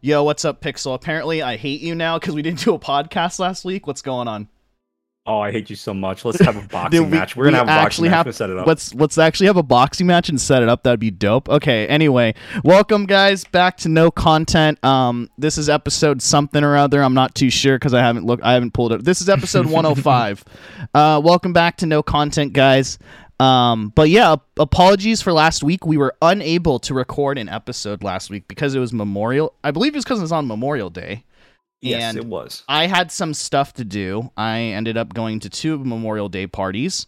Yo, what's up, Pixel? Apparently, I hate you now because we didn't do a podcast last week. What's going on? Oh, I hate you so much. Let's have a boxing we- match. We're gonna have a boxing match. have- set it up. Let's let's actually have a boxing match and set it up. That'd be dope. Okay. Anyway, welcome guys back to No Content. Um, this is episode something or other. I'm not too sure because I haven't looked. I haven't pulled it. This is episode 105. uh, welcome back to No Content, guys. Um, but yeah, apologies for last week. We were unable to record an episode last week because it was Memorial. I believe it was because it was on Memorial Day. yes, and- it was. I had some stuff to do. I ended up going to two Memorial Day parties,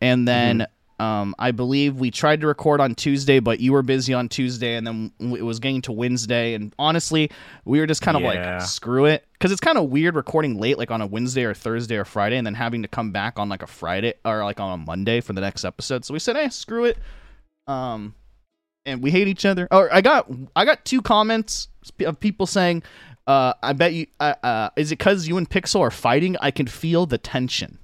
and then um, I believe we tried to record on Tuesday, but you were busy on Tuesday, and then it was getting to Wednesday. And honestly, we were just kind of Yeah. like, screw it, because it's kind of weird recording late, like on a Wednesday or Thursday or Friday, and then having to come back on like a Friday or like on a Monday for the next episode. So we said, hey, screw it. Um, and we hate each other. Or I got I got two comments of people saying, uh, "I bet you uh, uh, is it because you and Pixel are fighting? I can feel the tension."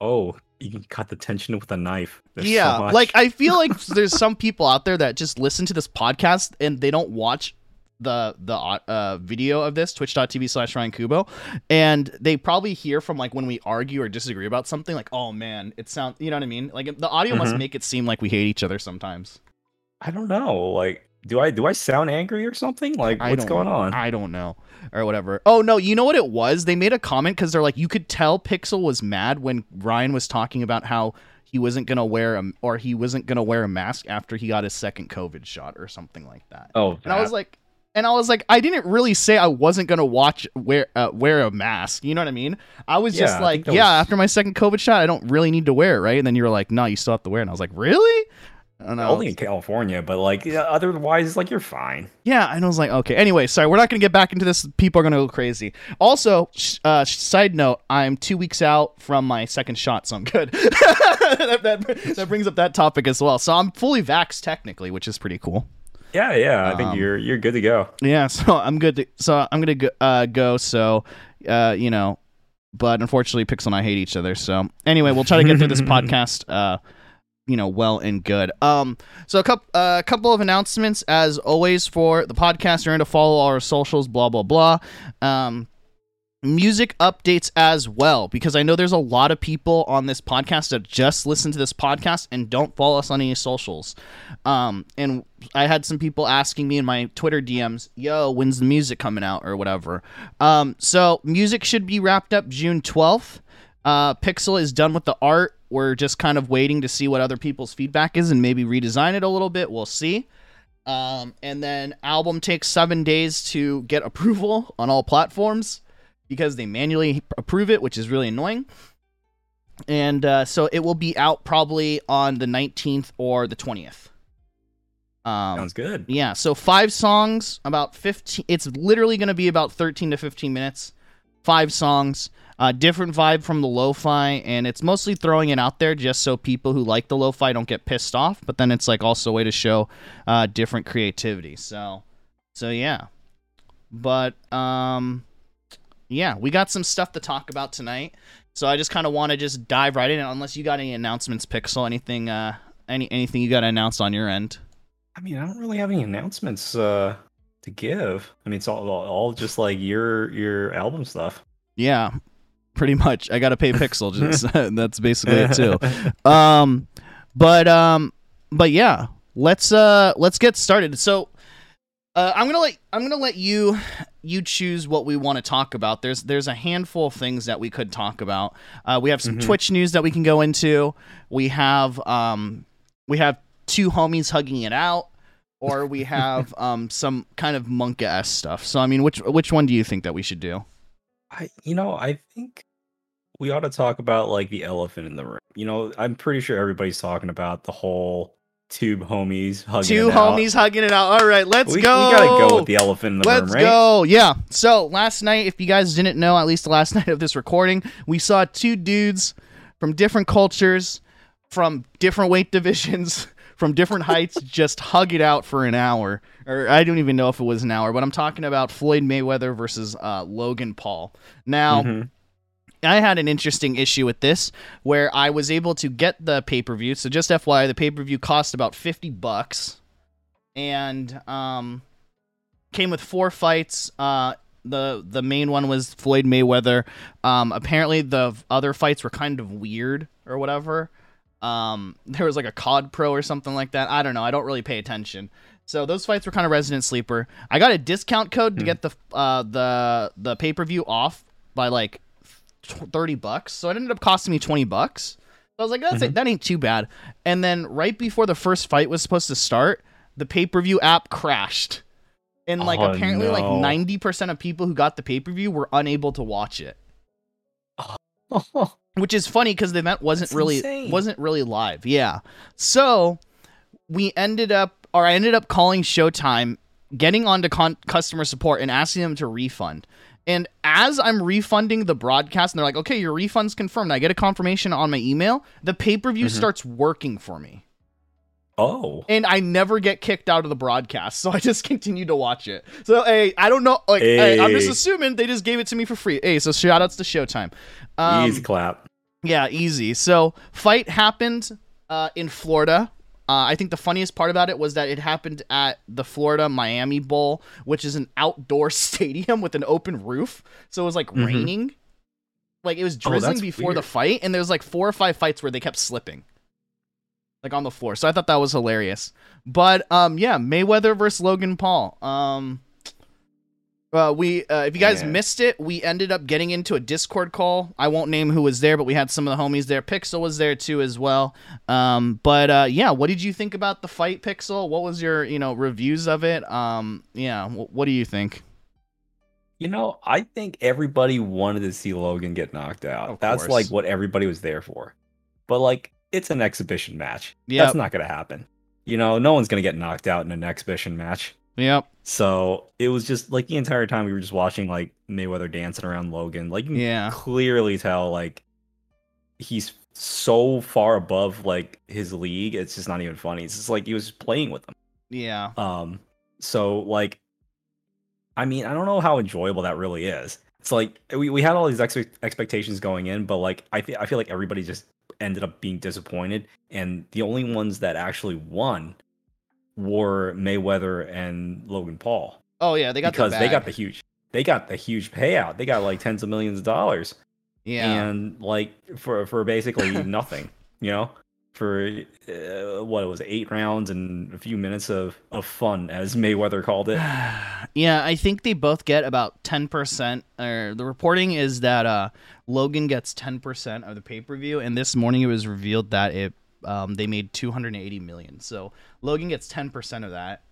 Oh, you can cut the tension with a knife. There's yeah, much. like I feel like there's some people out there that just listen to this podcast and they don't watch the the uh, video of this twitch.tv slash ryan kubo and they probably hear from like when we argue or disagree about something like oh man it sounds you know what i mean like the audio must Mhm. make it seem like we hate each other sometimes I don't know. Like, do I do I sound angry or something? Like, what's going on? I don't know. Or whatever. Oh no, you know what it was? They made a comment because they're like, you could tell Pixel was mad when Ryan was talking about how he wasn't gonna wear a or he wasn't gonna wear a mask after he got his second COVID shot or something like that. oh, And I was like, and I was like, I didn't really say I wasn't gonna watch wear uh, wear a mask. You know what I mean? I was Yeah, just like, yeah, was- after my second COVID shot, I don't really need to wear it, right? And then you were like, no, you still have to wear it. And I was like, really? I know. only in California, but like yeah, otherwise, like you're fine. Yeah, and I was like, okay. Anyway, sorry, we're not going to get back into this. People are going to go crazy. Also, sh- uh, side note, I'm two weeks out from my second shot, so I'm good. that, that, that brings up that topic as well. So I'm fully vaxxed technically, which is pretty cool. Yeah, yeah. I think Um, you're you're good to go. Yeah, so I'm good. To, so I'm gonna go, uh, go. So, uh, you know, but unfortunately, Pixel and I hate each other. So anyway, we'll try to get through this podcast. Uh, you know, well and good. Um, so a couple, uh, couple of announcements as always for the podcast. You're going to follow our socials. Blah blah blah. Um, music updates as well because I know there's a lot of people on this podcast that just listen to this podcast and don't follow us on any socials. Um, and I had some people asking me in my Twitter DMs, "Yo, when's the music coming out or whatever?" Um, so music should be wrapped up June 12th. Uh, Pixel is done with the art. We're just kind of waiting to see what other people's feedback is and maybe redesign it a little bit. We'll see. Um, and then album takes seven days to get approval on all platforms because they manually approve it, which is really annoying. And uh, so it will be out probably on the 19th or the 20th. Um, Sounds good. yeah, so five songs, about 15. It's literally going to be about 13 to 15 minutes. Five songs, uh, different vibe from the lo fi, and it's mostly throwing it out there just so people who like the lo fi don't get pissed off. But then it's like also a way to show uh, different creativity. So, so yeah. But, um, yeah, we got some stuff to talk about tonight. So I just kind of want to just dive right in, unless you got any announcements, Pixel, anything, uh, any anything you got to announce on your end. I mean, I don't really have any announcements uh, to give. I mean, it's all, all just like your your album stuff. Yeah, pretty much. I got to pay Pixel. Just that's basically it too. Um, but um, but yeah, let's uh let's get started. So, uh, I'm gonna let I'm gonna let you you choose what we want to talk about. There's there's a handful of things that we could talk about. Uh, we have some Mhm. Twitch news that we can go into. We have um we have two homies hugging it out. Or we have um, some kind of monkaS stuff. So I mean, which which one do you think that we should do? I, you know, I think we ought to talk about like the elephant in the room. You know, I'm pretty sure everybody's talking about the whole tube homies hugging. Two it out. homies hugging it out. All right, let's we, go. We gotta go with the elephant in the Let's room, right? go. Yeah. So last night, if you guys didn't know, at least the last night of this recording, we saw two dudes from different cultures, from different weight divisions, from different heights, just hug it out for an hour. Or I don't even know if it was an hour, but I'm talking about Floyd Mayweather versus uh, Logan Paul. Now. Mhm. I had an interesting issue with this where I was able to get the pay per view. So just FYI, the pay per view cost about fifty bucks, and um, came with four fights. Uh, the the main one was Floyd Mayweather. Um, apparently the other fights were kind of weird or whatever. Um, there was like a COD Pro or something like that. I don't know. I don't really pay attention. So those fights were kind of resident sleeper. I got a discount code to Hmm. get the uh the the pay per view off by like thirty bucks. So it ended up costing me twenty bucks. So I was like, that's it. That ain't too bad. And then right before the first fight was supposed to start, the pay per view app crashed. And like Oh, apparently like ninety percent of people who got the pay per view were unable to watch it. Which is funny because the event wasn't That's really insane. wasn't really live. Yeah. So we ended up or I ended up calling Showtime, getting onto con- customer support and asking them to refund. And as I'm refunding the broadcast, and they're like, okay, your refund's confirmed. I get a confirmation on my email. The pay per view Mhm. starts working for me. oh, And I never get kicked out of the broadcast. So I just continue to watch it. So, hey, I don't know. Like, hey, I'm just assuming they just gave it to me for free. Hey, so shout outs to Showtime. Um, easy clap. Yeah, easy. So fight happened uh, in Florida. Uh, I think the funniest part about it was that it happened at the Florida Miami Bowl, which is an outdoor stadium with an open roof. So it was like Mhm. raining. Like it was Oh, drizzling that's before the fight, and there was like four or five fights where they kept slipping. Like on the floor. So I thought that was hilarious. But um yeah, Mayweather versus Logan Paul. Um uh, we uh, if you guys Yeah. missed it, we ended up getting into a Discord call. I won't name who was there, but we had some of the homies there. Pixel was there too as well. Um, but uh, yeah, what did you think about the fight, Pixel? What was your you know reviews of it? Um, yeah, wh- what do you think? You know, I think everybody wanted to see Logan get knocked out. Of That's course. like what everybody was there for. But like, it's an exhibition match. Yeah, That's not gonna happen. You know, no one's gonna get knocked out in an exhibition match. Yep. So it was just like the entire time we were just watching like Mayweather dancing around Logan. Like you can Yeah. clearly tell like he's so far above like his league. It's just not even funny. It's just like he was playing with them. Yeah. Um, so like, I mean, I don't know how enjoyable that really is. It's like we, we had all these ex- expectations going in, but like I feel I feel like everybody just ended up being disappointed, and the only ones that actually won were Mayweather and Logan Paul Oh yeah, they got because the they got the huge they got the huge payout. They got like tens of millions of dollars, yeah. and like for for basically nothing, you know. For uh, what it was, eight rounds and a few minutes of, of fun, as Mayweather called it. yeah, I think they both get about ten percent. Or the reporting is that uh, Logan gets ten percent of the pay per view, and this morning it was revealed that it um, they made two hundred and eighty million. So Logan gets ten percent of that.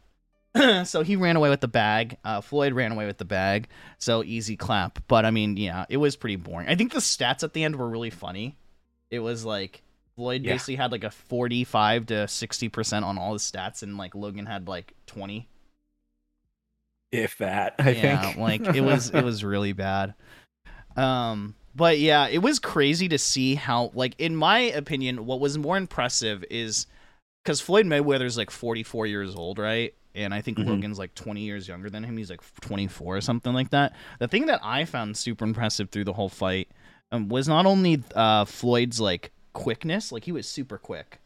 so he ran away with the bag. Uh, Floyd ran away with the bag. So easy clap. But I mean, yeah, it was pretty boring. I think the stats at the end were really funny. It was like Floyd Yeah. basically had like a forty-five to sixty percent on all his stats, and like Logan had like twenty if that i yeah, think like it was it was really bad. Um but yeah, it was crazy to see how like in my opinion what was more impressive is cuz Floyd Mayweather's like 44 years old, right? And I think Mhm. Logan's like 20 years younger than him. He's like 24 or something like that. The thing that I found super impressive through the whole fight um, was not only uh Floyd's like quickness, like he was super quick.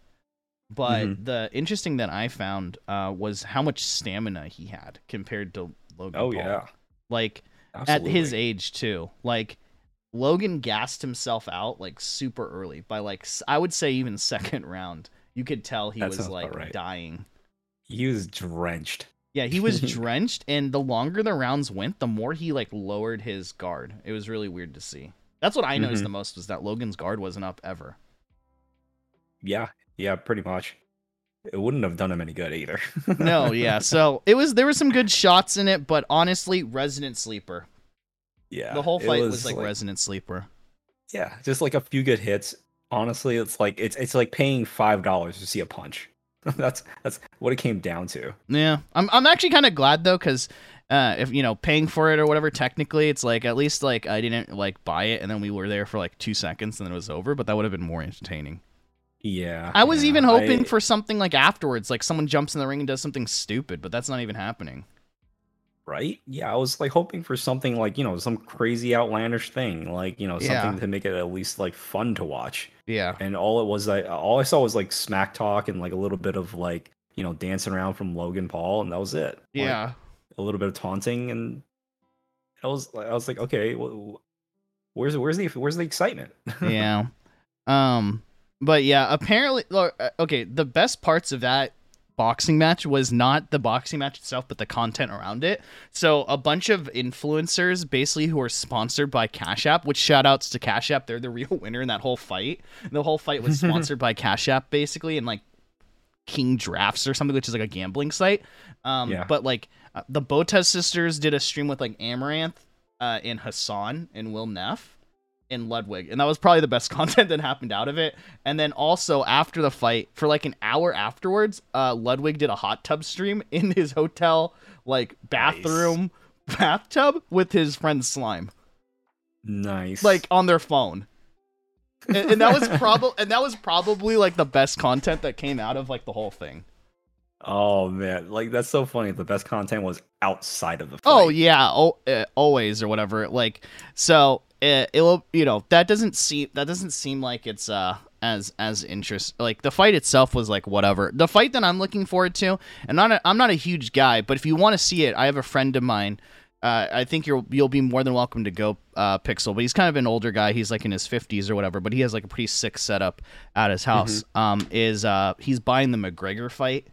But Mhm. the interesting that I found uh, was how much stamina he had compared to Logan. oh Paul. yeah like absolutely. at his age too. Like Logan gassed himself out like super early by like I would say even second round. You could tell he That was like right. dying. he was drenched Yeah, he was drenched, and the longer the rounds went, the more he like lowered his guard. It was really weird to see. That's what I noticed Mhm. the most was that Logan's guard wasn't up ever. yeah yeah pretty much it wouldn't have done him any good either No, yeah. So it was there were some good shots in it, but honestly, Resident Sleeper. Yeah The whole fight was, like, Resident Sleeper. yeah just like a few good hits honestly it's like it's it's like paying five dollars to see a punch that's that's what it came down to Yeah, I'm I'm actually kind of glad though, because uh, if you know paying for it or whatever, technically it's like at least like I didn't like buy it and then we were there for like two seconds and then it was over, but that would have been more entertaining. yeah I was yeah, even hoping I- for something like afterwards, like someone jumps in the ring and does something stupid, but that's not even happening. Right yeah i was like hoping for something like you know some crazy outlandish thing like you know something Yeah. to make it at least like fun to watch Yeah, and all it was I all I saw was like smack talk and like a little bit of like you know dancing around from Logan Paul and that was it. Like, yeah, a little bit of taunting, and I was I was like, okay, well, where's where's the where's the excitement? yeah. Um. But yeah, apparently, uh, okay. The best parts of that boxing match was not the boxing match itself, but the content around it. So a bunch of influencers, basically who are sponsored by Cash App, which shout outs to Cash App, they're the real winner in that whole fight. The whole fight was sponsored by Cash App, basically, and like King Drafts or something, which is like a gambling site. Um, Yeah. But like uh, the Botez sisters did a stream with like Amouranth uh, and Hasan and Will Neff and Ludwig, and that was probably the best content that happened out of it. And then also after the fight, for like an hour afterwards, uh, Ludwig did a hot tub stream in his hotel like bathroom bathtub with his friend Slime, nice. like on their phone. and, and that was probably and that was probably like the best content that came out of like the whole thing. oh man, like that's so funny. The best content was outside of the. Fight. Oh yeah, oh, uh, always or whatever. Like so, it will you know that doesn't seem that doesn't seem like it's uh as as interest like the fight itself was like whatever. The fight that I'm looking forward to, and not a, I'm not a huge guy, but if you want to see it, I have a friend of mine. Uh, I think you'll you'll be more than welcome to go, uh, Pixel. But he's kind of an older guy. He's like in his fifties or whatever. But he has like a pretty sick setup at his house. Um, is uh he's buying the McGregor fight.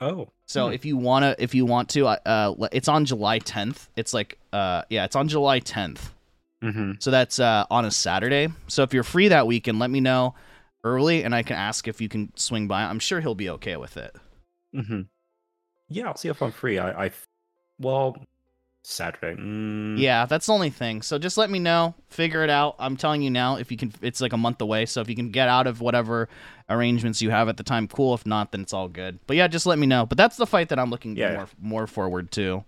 Oh. So Hmm. if you wanna, if you want to, uh, uh, it's on July 10th. It's like, uh, yeah, it's on July 10th. Mm-hmm. So that's uh on a Saturday. So if you're free that weekend, let me know early, and I can ask if you can swing by. I'm sure he'll be okay with it. Mm-hmm. Yeah, I'll see if I'm free. I, I well, Saturday. Mm, Yeah, that's the only thing. So just let me know. Figure it out. I'm telling you now. If you can, it's like a month away. So if you can get out of whatever arrangements you have at the time, cool. If not, then it's all good. But yeah, just let me know. But that's the fight that I'm looking Yeah. more more forward to.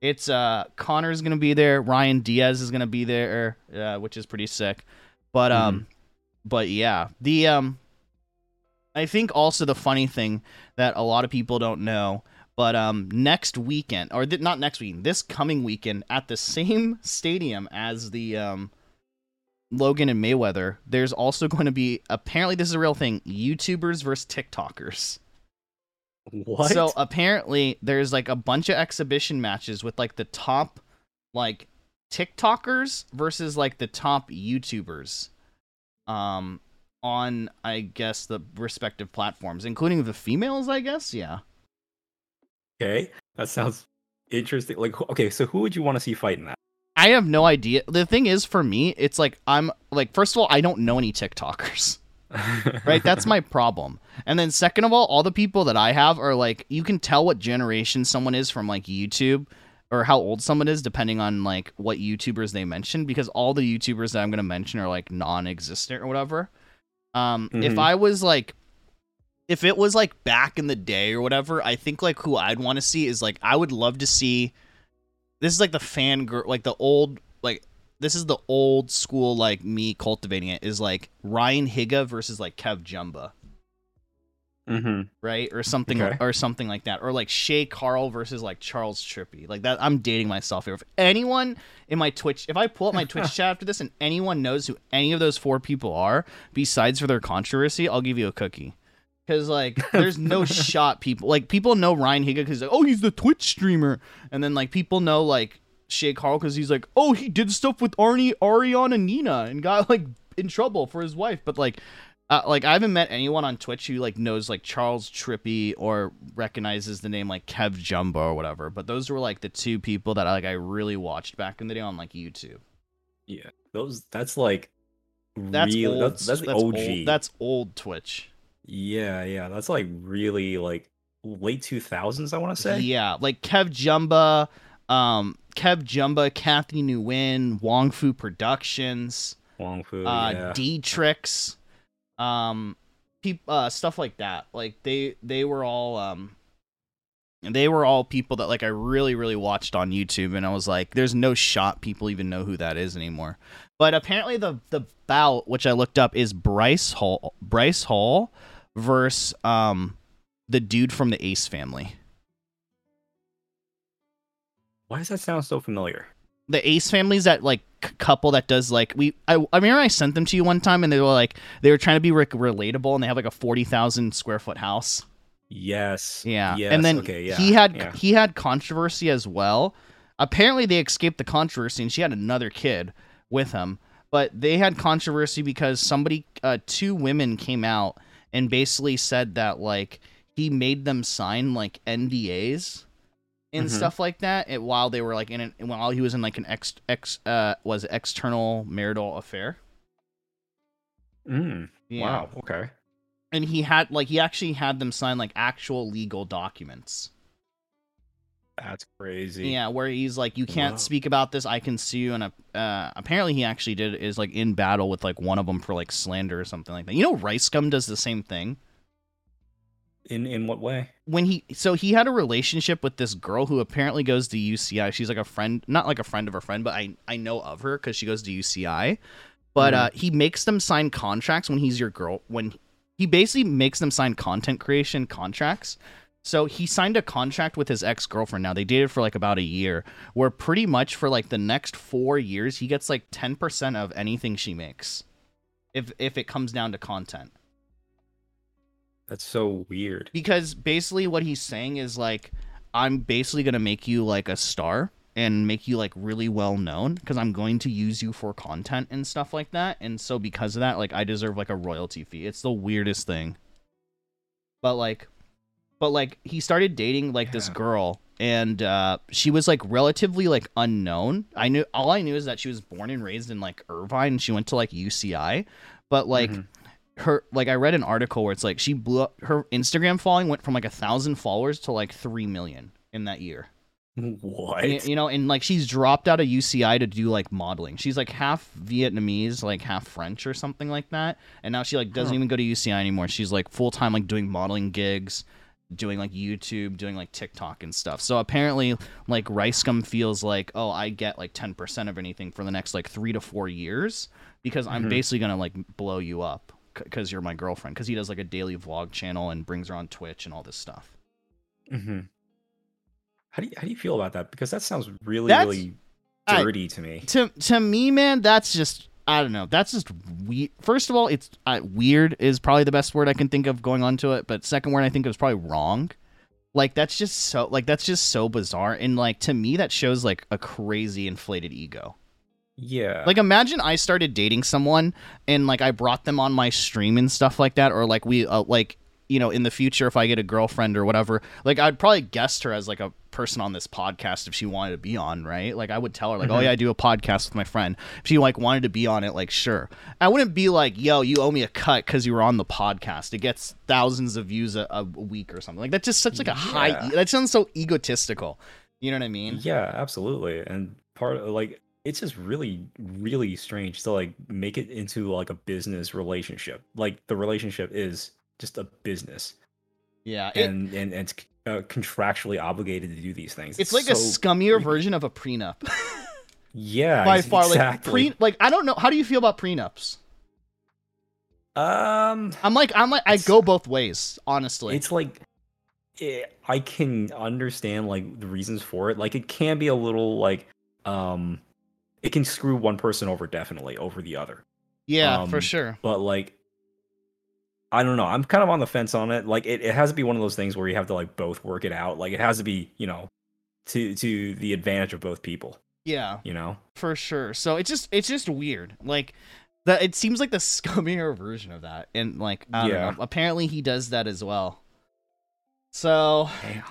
It's uh Conor's gonna be there. Ryan Diaz is gonna be there, uh, which is pretty sick. But um, but yeah, the um, I think also the funny thing that a lot of people don't know, but um, next weekend or th- not next weekend, this coming weekend at the same stadium as the um. Logan and Mayweather, there's also going to be apparently this is a real thing, YouTubers versus TikTokers. What? So apparently there's like a bunch of exhibition matches with like the top like TikTokers versus like the top YouTubers um on I guess the respective platforms, including the females, I guess. Yeah. okay, that sounds interesting. Like, okay, so who would you want to see fight in that? I have no idea. The thing is for me, it's like I'm like first of all, I don't know any TikTokers. Right? That's my problem. And then second of all, all the people that I have are like you can tell what generation someone is from like YouTube or how old someone is depending on like what YouTubers they mention because all the YouTubers that I'm going to mention are like non-existent or whatever. Um if Mhm. I was like if it was like back in the day or whatever, I think like who I'd want to see is like I would love to see this is like the fan girl like the old this is the old school like me cultivating it is like Ryan Higa versus like Kev Jumba, mm-hmm. right? Or something Okay. or something like that. Or like Shay Carl versus like Charles Trippy. Like that I'm dating myself here. If anyone in my Twitch if I pull up my Twitch chat after this and anyone knows who any of those four people are, besides for their controversy, I'll give you a cookie. Cause like there's no shot people like people know Ryan Higa because like, oh he's the Twitch streamer, and then like people know like Shay Carl because he's like oh he did stuff with Arnie Ariana Nina and got like in trouble for his wife, but like uh, like I haven't met anyone on Twitch who like knows like Charles Trippy or recognizes the name like Kev Jumba or whatever. But those were like the two people that I like I really watched back in the day on like YouTube. Yeah, those. That's like. That's really, old. That's, that's, that's OG. Old, that's old Twitch. yeah, yeah. That's like really like late two thousands. I want to say. Yeah, like Kev Jumba, um, Kev Jumba, Kathy Nguyen, Wong Fu Productions, Wong Fu. uh, yeah. Dtrix, um, peop- uh, stuff like that. Like they they were all um, they were all people that like I really really watched on YouTube, and I was like, there's no shot people even know who that is anymore. But apparently the the bout which I looked up is Bryce Hall Bryce Hall versus um the dude from the Ace family. Why does that sound so familiar? the Ace family's that like c- couple that does like we I, I remember I sent them to you one time and they were like they were trying to be like relatable and they have like a forty thousand square foot house. Yes. Yeah, Yes. and then okay. Yeah. he had Yeah. he had controversy as well. Apparently, they escaped the controversy, and she had another kid with him. But they had controversy because somebody, uh, two women came out and basically said that like he made them sign like NDAs and Mhm. stuff like that it, while they were like in an, while he was in like an ex ex uh was external marital affair. Mm, Yeah. Wow. Okay. And he had like he actually had them sign like actual legal documents. That's crazy. Yeah, where he's like, you can't Wow. speak about this. I can sue, you. and uh, apparently he actually did is like in battle with like one of them for like slander or something like that. You know, Rice Gum does the same thing. In in what way? When he so he had a relationship with this girl who apparently goes to UCI. She's like a friend, not like a friend of a friend, but I I know of her because she goes to UCI. But Mhm. uh, he makes them sign contracts when he's your girl. When he basically makes them sign content creation contracts. So he signed a contract with his ex girlfriend. Now they dated for like about a year, where pretty much for like the next four years he gets like ten percent of anything she makes, if if it comes down to content. That's so weird. Because basically what he's saying is like, I'm basically gonna make you like a star and make you like really well known because I'm going to use you for content and stuff like that. And so because of that, like I deserve like a royalty fee. It's the weirdest thing. But like but like he started dating like this girl and uh she was like relatively like unknown. I knew all I knew is that she was born and raised in like Irvine and she went to like UCI. But like Mhm. Her like I read an article where it's like she blew up her Instagram following went from like a thousand followers to like three million in that year. What? Y- You, know, and like she's dropped out of UCI to do like modeling. She's like half Vietnamese, like half French or something like that. And now she like doesn't Huh. even go to UCI anymore. She's like full time like doing modeling gigs, doing like YouTube, doing like TikTok and stuff. So apparently like Ricegum feels like, oh, I get like ten percent of anything for the next like three to four years because I'm Mhm. basically gonna like blow you up because you're my girlfriend. Because he does like a daily vlog channel and brings her on Twitch and all this stuff. mm-hmm. How do you how do you feel about that? Because that sounds really That's- really I- dirty to me. to to me, man, that's just I don't know. That's just weird. First of all, it's uh, weird is probably the best word I can think of going on to it. But second word I think is probably wrong. Like that's just so like that's just so bizarre. And like to me, that shows like a crazy inflated ego. Yeah. Like imagine I started dating someone and like I brought them on my stream and stuff like that, or like we uh, like you know in the future if I get a girlfriend or whatever, like I'd probably guest her as like a person on this podcast if she wanted to be on, right? Like I would tell her like, oh Mhm. yeah, I do a podcast with my friend. If she like wanted to be on it, like sure. I wouldn't be like, yo, you owe me a cut because you were on the podcast. It gets thousands of views a, a week or something. Like that's just such like a high. Yeah. That sounds so egotistical. You know what I mean? Yeah, absolutely. And part of like it's just really, really strange to like make it into like a business relationship. Like the relationship is just a business, Yeah. It- and and, and it's uh, contractually obligated to do these things. it's like a so scummier creepy. version of a prenup. Yeah, by far like pre like I don't know how do you feel about prenups? um, I'm like I'm like I go both ways, honestly. it's like eh, I can understand like the reasons for it. Like it can be a little like um, it can screw one person over definitely over the other. yeah, for um, sure. but like I don't know. I'm kind of on the fence on it. Like it, it has to be one of those things where you have to like both work it out. Like it has to be, you know, to to the advantage of both people, Yeah, you know? for sure. So it's just it's just weird. Like that it seems like the scummier version of that. And like I don't Yeah. know. Apparently he does that as well. So Damn.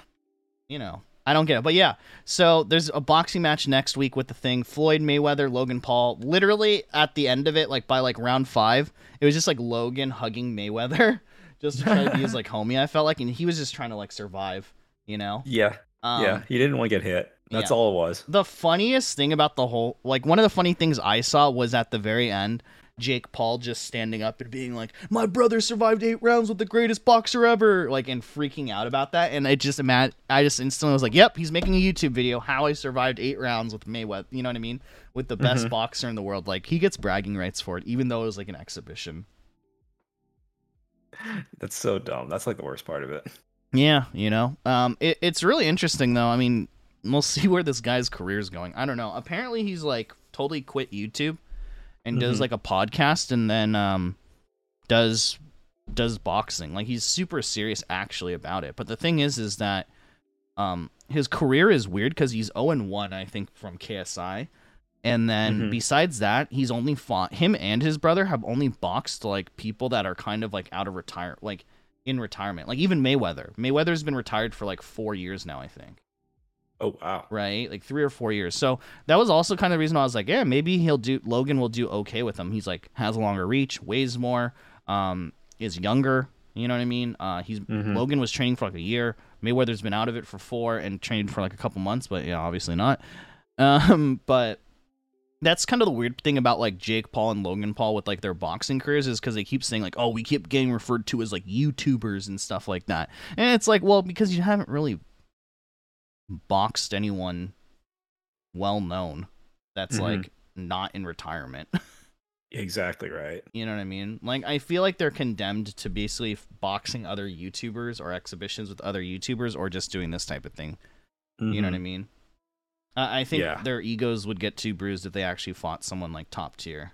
you know, I don't get it. But yeah, so there's a boxing match next week with the thing Floyd Mayweather, Logan Paul. Literally at the end of it, like by like round five, it was just like Logan hugging Mayweather just to try to be his like homie. I felt like, and he was just trying to like survive, you know. Yeah. Um, yeah. He didn't want to get hit. That's yeah. all it was. The funniest thing about the whole, like one of the funny things I saw was at the very end. Jake Paul just standing up and being like, "My brother survived eight rounds with the greatest boxer ever," like and freaking out about that. And I just imagine, I just instantly was like, "Yep, he's making a YouTube video how I survived eight rounds with Mayweather." You know what I mean? With the best Mhm. boxer in the world, like he gets bragging rights for it, even though it was like an exhibition. That's so dumb. That's like the worst part of it. Yeah, you know, um, it, it's really interesting though. I mean, we'll see where this guy's career is going. I don't know. Apparently, he's like totally quit YouTube and does Mhm. like a podcast, and then um, does does boxing. Like he's super serious actually about it. But the thing is, is that um his career is weird because he's 0 and 1, I think, from KSI. And then Mhm. besides that, he's only fought him and his brother have only boxed like people that are kind of like out of retire like in retirement. Like even Mayweather. Mayweather's been retired for like four years now, I think. Oh wow. Right? Like three or four years. So that was also kind of the reason why I was like, yeah, maybe he'll do Logan will do okay with him. He's like has a longer reach, weighs more, um, is younger. You know what I mean? Uh, he's Mhm. Logan was training for like a year. Mayweather's been out of it for four and trained for like a couple months, but yeah, obviously not. Um, but that's kind of the weird thing about like Jake Paul and Logan Paul with like their boxing careers is because they keep saying like, oh, we keep getting referred to as like YouTubers and stuff like that, and it's like, well, because you haven't really boxed anyone well known that's Mhm. like not in retirement. Exactly right. You know what I mean? Like I feel like they're condemned to basically boxing other YouTubers or exhibitions with other YouTubers or just doing this type of thing. You know what I Mhm. mean? Uh, I think Yeah. their egos would get too bruised if they actually fought someone like top tier.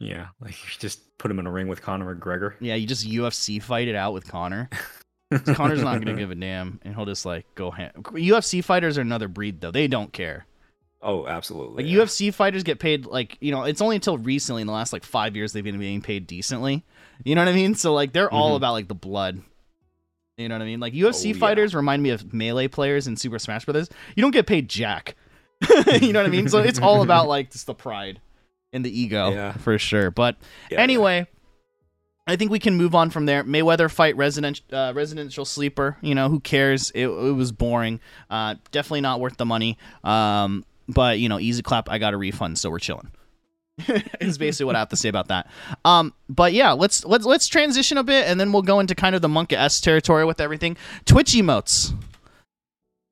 Yeah, like you just put him in a ring with Conor McGregor. Yeah, you just UFC fight it out with Conor. Conor's not gonna give a damn, and he'll just like go ham. UFC fighters are another breed though; they don't care. Oh, absolutely. Like yeah. UFC fighters get paid like you know it's only until recently in the last like five years they've been being paid decently. You know what I mean? So like they're all Mhm. about like the blood. You know what I mean? Like UFC Oh, yeah. fighters remind me of melee players in Super Smash Brothers. You don't get paid jack. you know what I mean? So it's all about like just the pride and the ego Yeah. for sure. But Yeah, anyway, I think we can move on from there. Mayweather fight resident uh, residential sleeper. You know who cares? It, it was boring. Uh, definitely not worth the money. Um, but you know, easy clap. I got a refund, so we're chilling. is basically what I have to say about that. Um, but yeah, let's let's let's transition a bit, and then we'll go into kind of the monkaS territory with everything. Twitch emotes.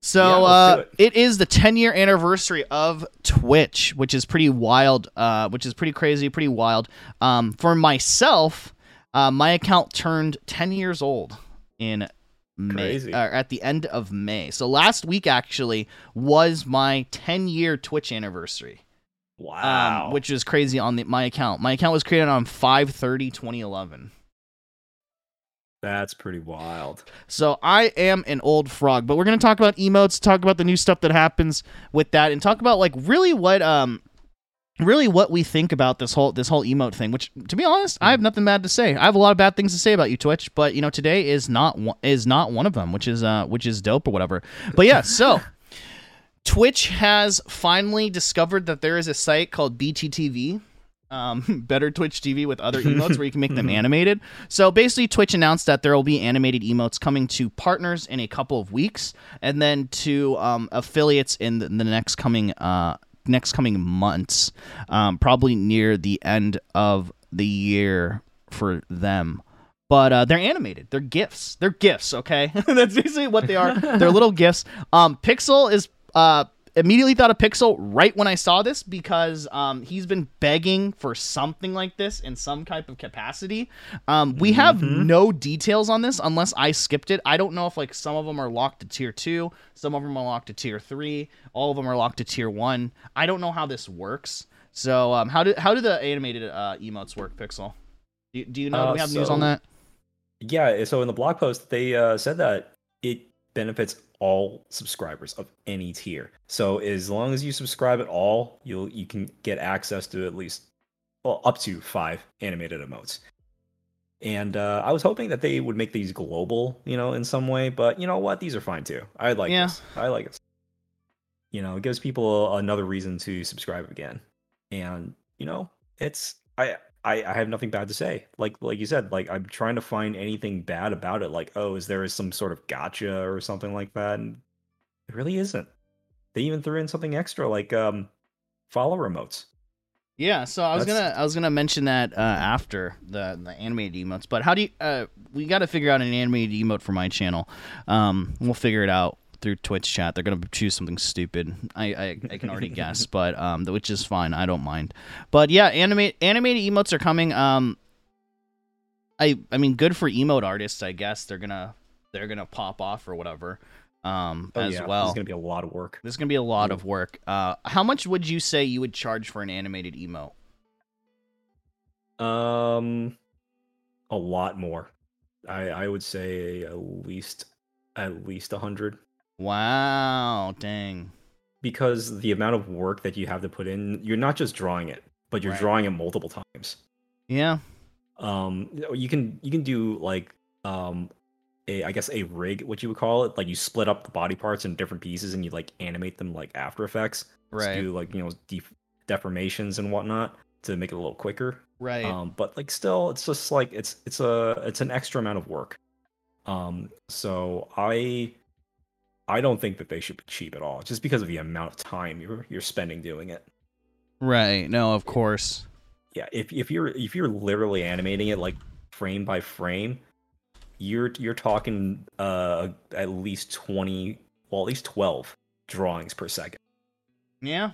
So Yeah, uh, it. it is the 10 year anniversary of Twitch, which is pretty wild, uh, which is pretty crazy, pretty wild. Um, for myself, uh, my account turned 10 years old in May, Crazy. uh, at the end of May. So last week actually was my 10 year Twitch anniversary, Wow. um, which is crazy on the, my account. My account was created on 5:30 2011. That's pretty wild. So I am an old frog, but we're gonna talk about emotes, talk about the new stuff that happens with that, and talk about like really what um really what we think about this whole this whole emote thing. Which, to be honest, I have nothing bad to say. I have a lot of bad things to say about you, Twitch, but you know today is not one, is not one of them, which is uh which is dope or whatever. But yeah, so. Twitch has finally discovered that there is a site called BTTV, um, Better Twitch TV with other emotes where you can make them animated. So basically, Twitch announced that there will be animated emotes coming to partners in a couple of weeks, and then to um, affiliates in the, the next coming uh, next coming months, um, probably near the end of the year for them. But uh, they're animated. They're gifts. They're gifts. Okay, that's basically what they are. They're little gifts. Um, Pixel is uh immediately thought of Pixel right when I saw this because um he's been begging for something like this in some type of capacity. Um, we have Mhm. no details on this unless I skipped it. I don't know if like some of them are locked to tier two, some of them are locked to tier three, all of them are locked to tier one. I don't know how this works. So um, how do how do the animated uh, emotes work, Pixel? Do, do you know? do Uh, we have news on that? Yeah. So in the blog post, they uh, said that it benefits all subscribers of any tier. So as long as you subscribe at all, you'll you can get access to at least well up to five animated emotes. And uh, I was hoping that they would make these global, you know, in some way. But you know what? These are fine too. I like Yeah. this. I like it. You know, it gives people another reason to subscribe again. And you know, it's I I, I have nothing bad to say. Like like you said, like I'm trying to find anything bad about it. Like, oh, is there some sort of gotcha or something like that? And it really isn't. They even threw in something extra like um follower emotes. Yeah, so I was That's- gonna I was gonna mention that uh, after the the animated emotes, but how do you? Uh, we got to figure out an animated emote for my channel. Um, we'll figure it out through Twitch chat. They're gonna choose something stupid. I I, I can already guess, but um, which is fine. I don't mind. But yeah, animate animated emotes are coming. Um, I I mean, good for emote artists, I guess. They're gonna they're gonna pop off or whatever. Um, Oh, as yeah, well. It's gonna be a lot of work. This is gonna be a lot Cool. of work. Uh, how much would you say you would charge for an animated emote? Um a lot more. I I would say at least at least a hundred Wow, dang. because the amount of work that you have to put in, you're not just drawing it, but you're Right. drawing it multiple times. Yeah. Um, you can you can do like um a I guess a rig, what you would call it, like you split up the body parts in different pieces and you like animate them like After Effects. Right. do like you know def- deformations and whatnot to make it a little quicker. Right. um but like still it's just like it's it's a it's an extra amount of work um so i i don't think that they should be cheap at all just because of the amount of time you're you're spending doing it right. No, of course. yeah if if you're if you're literally animating it like frame by frame you're you're talking uh at least 20 well at least 12 drawings per second Yeah.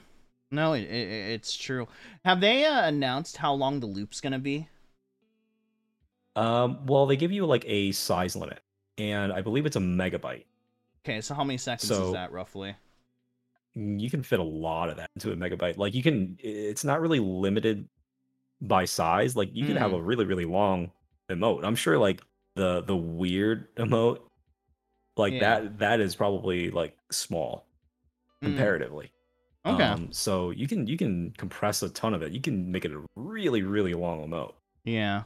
No, it, it, it's true. Have they uh, announced how long the loop's gonna be? um well they give you like a size limit and i believe it's a megabyte Okay, so how many seconds So- is that roughly? you can fit a lot of that into a megabyte. Like you can, it's not really limited by size. Like you can have Mm. a really, really long emote. I'm sure like the the weird emote, like Yeah. that that is probably like small Mm, comparatively. Okay. Um, so you can you can compress a ton of it. You can make it a really, really long emote. Yeah.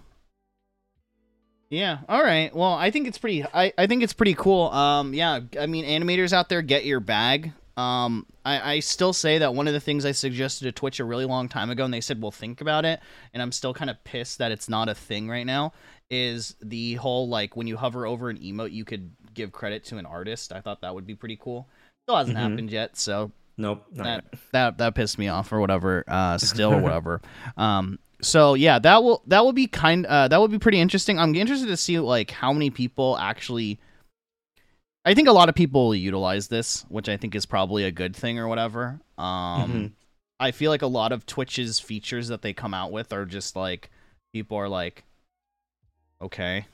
Yeah. All right. Well, I think it's pretty. I, I think it's pretty cool. Um. Yeah. I mean, animators out there, get your bag. Um. I, I still say that one of the things I suggested to Twitch a really long time ago, and they said, "Well, think about it," and I'm still kind of pissed that it's not a thing right now. Is the whole like when you hover over an emote, you could give credit to an artist. I thought that would be pretty cool. Still hasn't Mhm. happened yet, so Nope, That- yet. that that pissed me off or whatever uh still or whatever um so yeah that will that will be kind uh that would be pretty interesting. I'm interested to see like how many people actually i think a lot of people utilize this which i think is probably a good thing or whatever. Um Mhm. i feel like a lot of twitch's features that they come out with are just like people are like okay.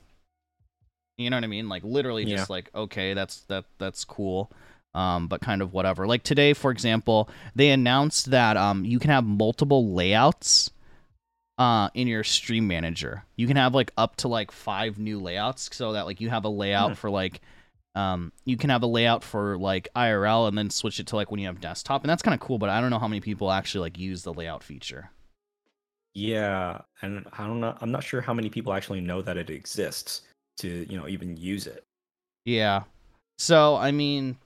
You know what i mean? Like literally just like okay that's that that's cool. Um, but kind of whatever. Like today, for example, they announced that um, you can have multiple layouts uh, in your stream manager. You can have like up to like five new layouts, so that like you have a layout Hmm. for like um, you can have a layout for like IRL and then switch it to like when you have desktop, and that's kind of cool. But I don't know how many people actually like use the layout feature. Yeah, and I don't know. I'm not sure how many people actually know that it exists to you know even use it. Yeah. So I mean,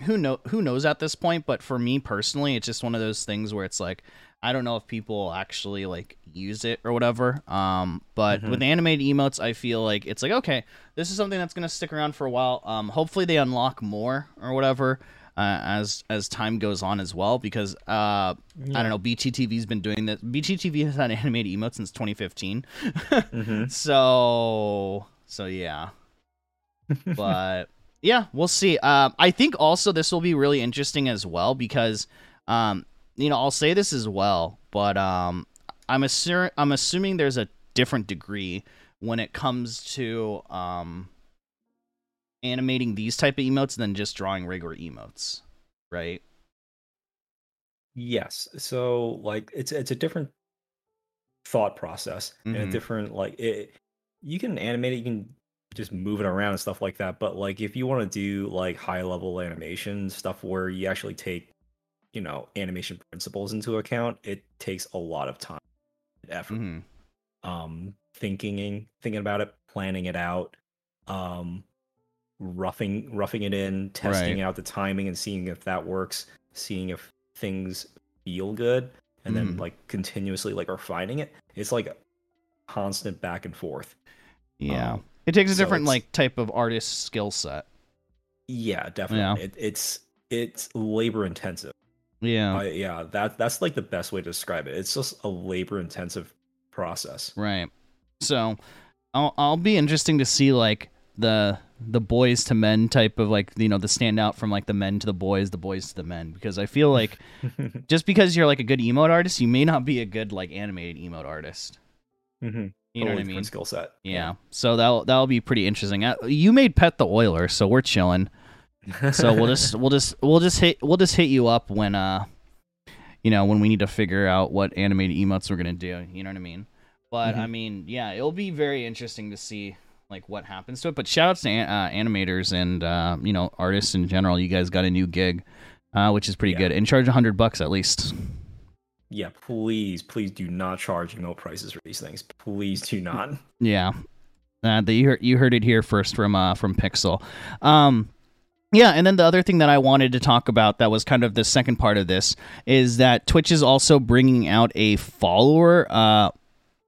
who know who knows at this point? But for me personally, it's just one of those things where it's like I don't know if people actually like use it or whatever. Um, but Mhm. with animated emotes, I feel like it's like okay, this is something that's gonna stick around for a while. Um, hopefully they unlock more or whatever. Uh, as as time goes on as well, because uh, I don't know, BTTV's been doing this. BTTV has had animated emotes since 2015. Mhm. So so yeah, but yeah, we'll see. Um, I think also this will be really interesting as well because, um, you know, I'll say this as well, but um, I'm assuming I'm assuming there's a different degree when it comes to um, animating these type of emotes than just drawing regular emotes, right? Yes. So like it's it's a different thought process and Mhm. a different like it you can animate it, you can just move it around and stuff like that. But like if you want to do like high level animation stuff where you actually take, you know, animation principles into account, it takes a lot of time and effort. hmm Um thinking thinking about it, planning it out, um roughing roughing it in, testing Right. out the timing and seeing if that works, seeing if things feel good, and then Mhm. like continuously like refining it. It's like a constant back and forth. Yeah, Um, it takes a so different like type of artist skill set. Yeah, definitely. It, it's it's labor intensive. Yeah, yeah, that that's like the best way to describe it. It's just a labor intensive process. Right. So, I'll I'll be interesting to see like the the boys to men type of like you know the standout from like the men to the boys, the boys to the men because I feel like just because you're like a good emote artist, you may not be a good like animated emote artist. mm-hmm. You know what I mean? Skill set. Yeah. So that'll that'll be pretty interesting. You made Pet the Oiler, so we're chilling. So we'll just we'll just we'll just hit we'll just hit you up when uh you know when we need to figure out what animated emotes we're gonna do. You know what I mean? But I Mhm. mean, yeah, it'll be very interesting to see like what happens to it. But shout outs to uh, animators and uh, you know artists in general. You guys got a new gig, uh, which is pretty Yeah. good. And charge a hundred bucks at least. Yeah, please, please do not charge no prices for these things. Please do not. Yeah, uh, that you heard you heard it here first from uh, from Pixel. Um, yeah, and then the other thing that I wanted to talk about that was kind of the second part of this is that Twitch is also bringing out a follower uh,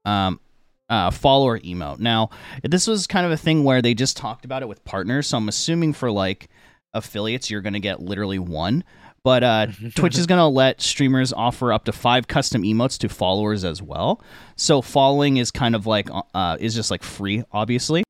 um, uh, follower emote. Now, this was kind of a thing where they just talked about it with partners, so I'm assuming for like affiliates, you're going to get literally one. But uh, Twitch is going to let streamers offer up to five custom emotes to followers as well. So following is kind of like uh, is just like free, obviously.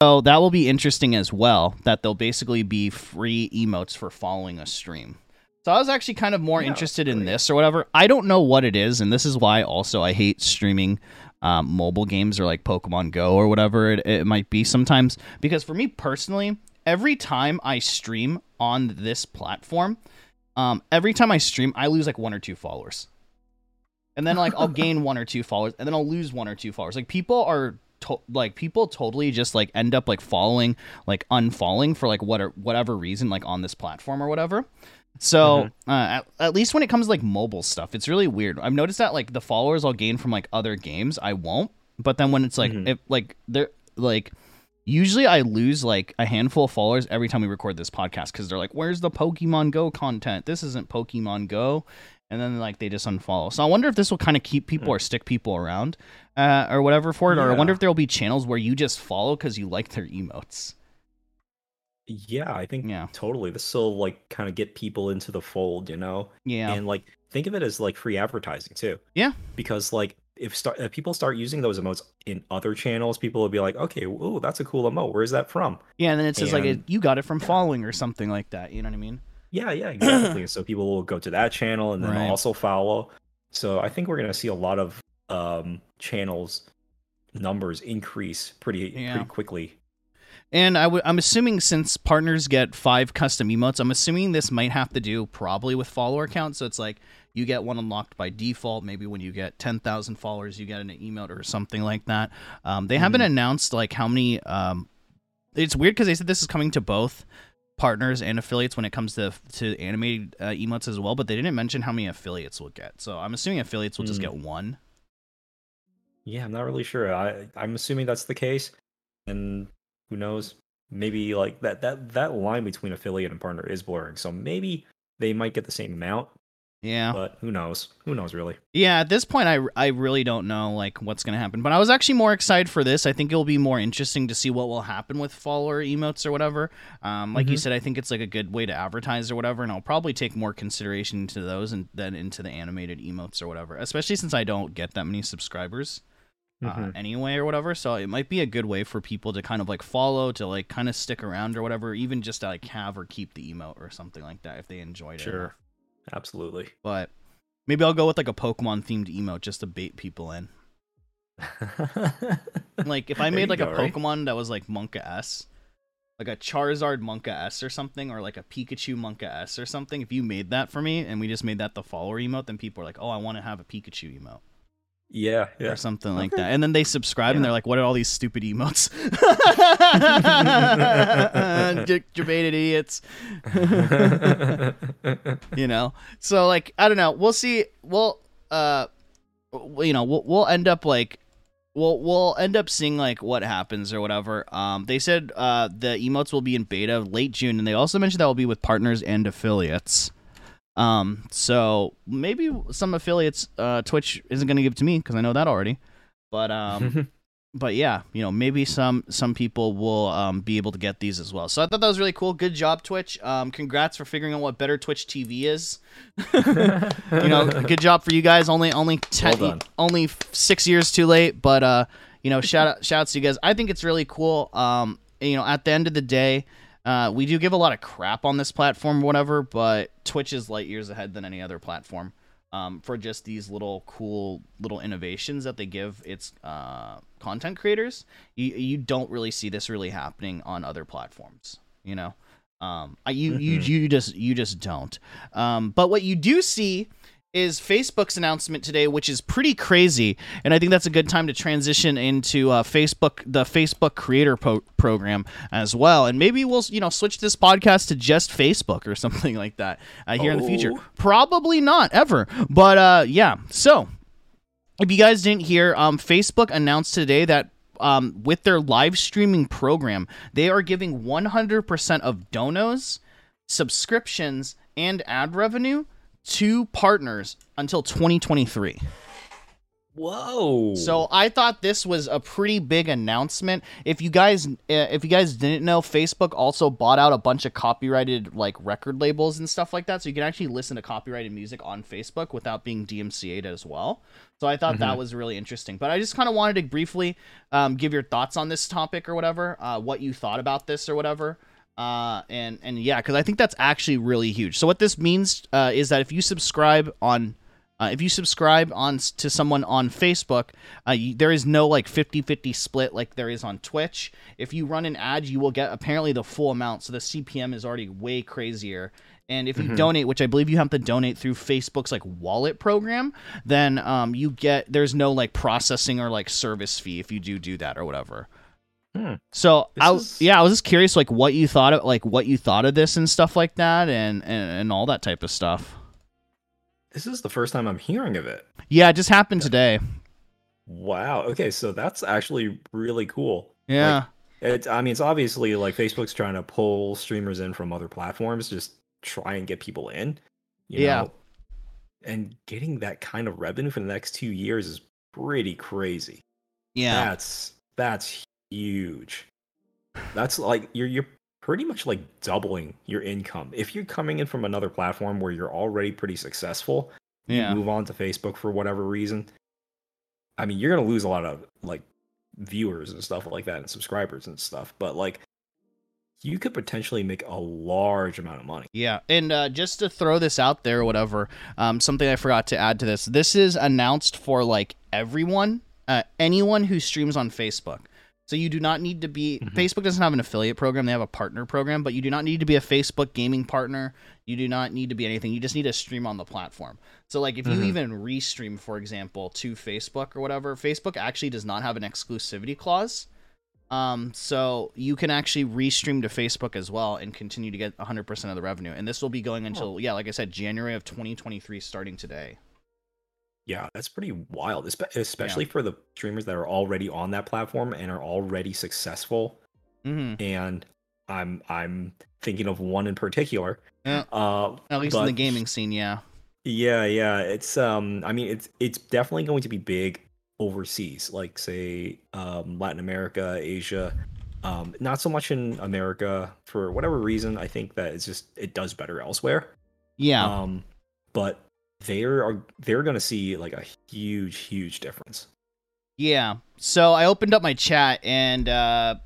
So that will be interesting as well. That they'll basically be free emotes for following a stream. So I was actually kind of more interested in this or whatever. I don't know what it is, and this is why also I hate streaming um, mobile games or like Pokemon Go or whatever it, it might be sometimes. Because for me personally, every time I stream on this platform, um, every time I stream, I lose like one or two followers. And then like I'll gain one or two followers, and then I'll lose one or two followers. Like people are to- like people totally just like end up like following, like unfollowing for like what whatever reason, like on this platform or whatever. So uh, at, at least when it comes to like mobile stuff, it's really weird. I've noticed that like the followers I'll gain from like other games, I won't. But then when it's like Mhm. if like they're like usually I lose like a handful of followers every time we record this podcast because they're like, "Where's the Pokemon Go content? This isn't Pokemon Go." And then like they just unfollow. So I wonder if this will kind of keep people or stick people around, uh, or whatever for it. Or I wonder if there will be channels where you just follow because you like their emotes. Yeah, I think Yeah. totally. This will like kind of get people into the fold, you know, Yeah, and like think of it as like free advertising too. Yeah. because like if start if people start using those emotes in other channels, people will be like, okay, oh, that's a cool emote. Where's that from? yeah. And then it says like and- you got it from following or something like that. You know what I mean? Yeah, yeah, exactly. so people will go to that channel and then Right. also follow. So I think we're gonna see a lot of um channels numbers increase pretty Yeah. pretty quickly. And I w- I'm assuming since partners get five custom emotes, I'm assuming this might have to do probably with follower count. So it's like you get one unlocked by default. Maybe when you get 10,000 followers, you get an emote or something like that. Um, they haven't Mhm. announced like how many. Um, it's weird because they said this is coming to both partners and affiliates when it comes to to animated uh, emotes as well, but they didn't mention how many affiliates will get. So I'm assuming affiliates will just Mm. get one. Yeah, I'm not really sure. I I'm assuming that's the case, and who knows? Maybe like that that that line between affiliate and partner is blurring. So maybe they might get the same amount, Yeah. but who knows? Who knows really? Yeah, at this point, I, I really don't know like what's gonna happen. But I was actually more excited for this. I think it'll be more interesting to see what will happen with follower emotes or whatever. Um, like you Mhm. said, I think it's like a good way to advertise or whatever, and I'll probably take more consideration into those and then into the animated emotes or whatever. Especially since I don't get that many subscribers uh, Mhm. anyway or whatever. So it might be a good way for people to kind of like follow to like kind of stick around or whatever, even just to like have or keep the emote or something like that if they enjoyed it. Sure, absolutely. But maybe I'll go with like a Pokemon themed emote just to bait people in. Like if I made like a go, right? Pokemon that was like monkaS, like a Charizard monkaS or something, or like a Pikachu monkaS or something. If you made that for me and we just made that the follower emote, then people are like, "Oh, I want to have a Pikachu emote." Yeah, yeah. or something like that. And then they subscribe and they're like, "What are all these stupid emotes?" J- Debated idiots. you know. So like, I don't know. We'll see. We'll uh, you know, we'll we'll end up like. We'll, we'll end up seeing like what happens or whatever. Um, they said uh, the emotes will be in beta late June, and they also mentioned that will be with partners and affiliates. Um, so maybe some affiliates, uh, Twitch isn't going to give to me because I know that already. But um, but yeah, you know, maybe some some people will um be able to get these as well. So I thought that was really cool. Good job, Twitch. Um, congrats for figuring out what better Twitch TV is. you know, good job for you guys. Only only ten, Well only six years too late, but uh, you know, shout out shouts to you guys. I think it's really cool. Um, you know, at the end of the day, uh, we do give a lot of crap on this platform, or whatever, but Twitch is light years ahead than any other platform. Um, for just these little cool little innovations that they give its uh, content creators, you you don't really see this really happening on other platforms. You know, um, you you Mhm. you just you just don't. Um, but what you do see is Facebook's announcement today, which is pretty crazy, and I think that's a good time to transition into uh, Facebook, the Facebook Creator po- Program as well, and maybe we'll you know switch this podcast to just Facebook or something like that uh, here in the future. Oh. Probably not ever, but uh, yeah. So if you guys didn't hear, um, Facebook announced today that um, with their live streaming program, they are giving 100% of donos, subscriptions, and ad revenue to partners until 2023. Whoa. So I thought this was a pretty big announcement. If you guys, uh, if you guys didn't know, Facebook also bought out a bunch of copyrighted like record labels and stuff like that, so you can actually listen to copyrighted music on Facebook without being DMCA'd as well. So I thought that was really interesting. But I just kind of wanted to briefly um, give your thoughts on this topic or whatever, uh, what you thought about this or whatever. Uh, and and yeah, because I think that's actually really huge. So what this means uh, is that if you subscribe on uh, if you subscribe on to someone on Facebook, uh, you, there is no like 50-50 split like there is on Twitch. If you run an ad, you will get apparently the full amount. So the CPM is already way crazier. And if you donate, which I believe you have to donate through Facebook's like wallet program, then um, you get there's no like processing or like service fee if you do do that or whatever. Hmm. So This I was is- yeah I was just curious like what you thought of like what you thought of this and stuff like that and and, and all that type of stuff. this is the first time I'm hearing of it. Yeah, it just happened today. Wow. Okay, so that's actually really cool. Yeah. It's I mean it's obviously like Facebook's trying to pull streamers in from other platforms, just try and get people in. You Yeah. Know? And getting that kind of revenue for the next two years is pretty crazy. yeah. That's that's huge. That's like you're you're pretty much like doubling your income. If you're coming in from another platform where you're already pretty successful, you Yeah. move on to Facebook for whatever reason. I mean, you're gonna lose a lot of like viewers and stuff like that and subscribers and stuff, but like you could potentially make a large amount of money. Yeah, and uh, just to throw this out there whatever, um, something I forgot to add to this. This is announced for like everyone, uh, anyone who streams on Facebook. So you do not need to be. Mhm. Facebook doesn't have an affiliate program; they have a partner program. But you do not need to be a Facebook gaming partner. You do not need to be anything. You just need to stream on the platform. So like if you Mhm. even restream, for example, to Facebook or whatever, Facebook actually does not have an exclusivity clause. Um, so you can actually restream to Facebook as well and continue to get 100% of the revenue. And this will be going until, yeah, like I said, January of 2023, starting today. Yeah, that's pretty wild, espe- especially for the streamers that are already on that platform and are already successful. Mm-hmm. And I'm I'm thinking of one in particular. Yeah. Uh, At least in the gaming scene, yeah. Yeah, yeah. It's um I mean it's it's definitely going to be big overseas, like say um Latin America, Asia. Um not so much in America for whatever reason. I think that it's just it does better elsewhere. Yeah. Um but they're are they're going to see like a huge huge difference. Yeah. So I opened up my chat and uh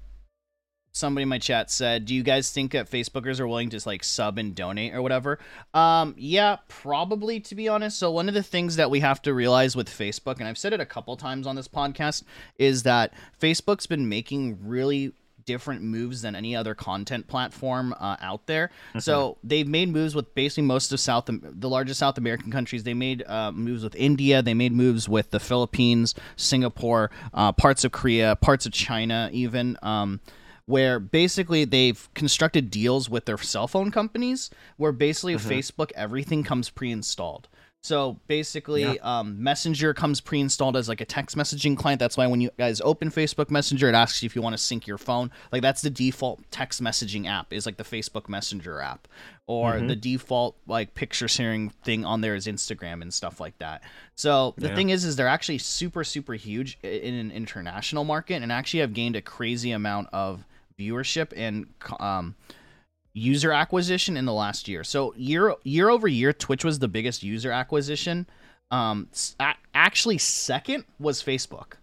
somebody in my chat said, "Do you guys think that Facebookers are willing to like sub and donate or whatever?" Um yeah, probably to be honest. So one of the things that we have to realize with Facebook and I've said it a couple times on this podcast is that Facebook's been making really different moves than any other content platform uh, out there. So they've made moves with basically most of South, the largest South American countries. They made uh, moves with India. They made moves with the Philippines, Singapore, uh, parts of Korea, parts of China, even. Um, where basically they've constructed deals with their cell phone companies, where basically Facebook everything comes pre-installed. So basically, Yeah. um, Messenger comes pre-installed as like a text messaging client. That's why when you guys open Facebook Messenger, it asks you if you want to sync your phone. Like that's the default text messaging app is like the Facebook Messenger app, or Mhm. the default like picture sharing thing on there is Instagram and stuff like that. So the Yeah. thing is, is they're actually super super huge in an international market and actually have gained a crazy amount of viewership and um, user acquisition in the last year. So year year over year, Twitch was the biggest user acquisition. Um, actually, second was Facebook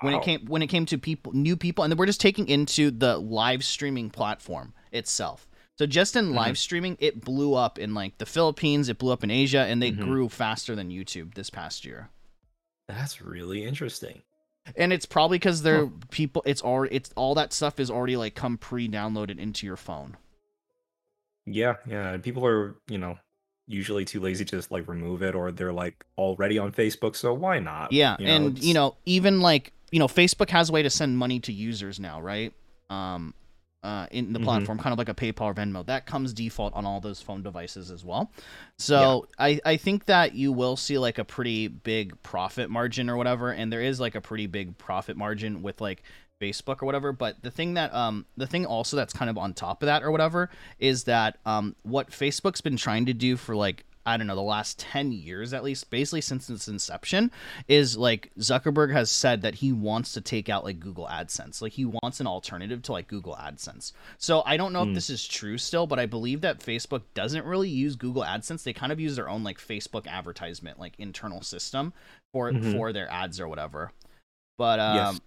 when Wow. it came when it came to people new people, and then we're just taking into the live streaming platform itself. So just in live streaming, it blew up in like the Philippines, it blew up in Asia, and they Mhm. grew faster than YouTube this past year. That's really interesting. And it's probably because they're Huh. people. It's already it's all that stuff is already like come pre-downloaded into your phone. Yeah, yeah. People are, you know, usually too lazy to just like remove it, or they're like already on Facebook, so why not? Yeah, You know, and it's- you know, even like you know, Facebook has a way to send money to users now, right? Um, uh, in the Mhm. platform, kind of like a PayPal or Venmo, that comes default on all those phone devices as well. So I I think that you will see like a pretty big profit margin or whatever, and there is like a pretty big profit margin with like Facebook or whatever. But the thing that um the thing also that's kind of on top of that or whatever is that um what Facebook's been trying to do for like I don't know the last 10 years at least basically since its inception is like Zuckerberg has said that he wants to take out like Google AdSense like he wants an alternative to like Google AdSense so I don't know if Hmm. this is true still but I believe that Facebook doesn't really use Google AdSense they kind of use their own like Facebook advertisement like internal system for Mhm. for their ads or whatever but um Yes.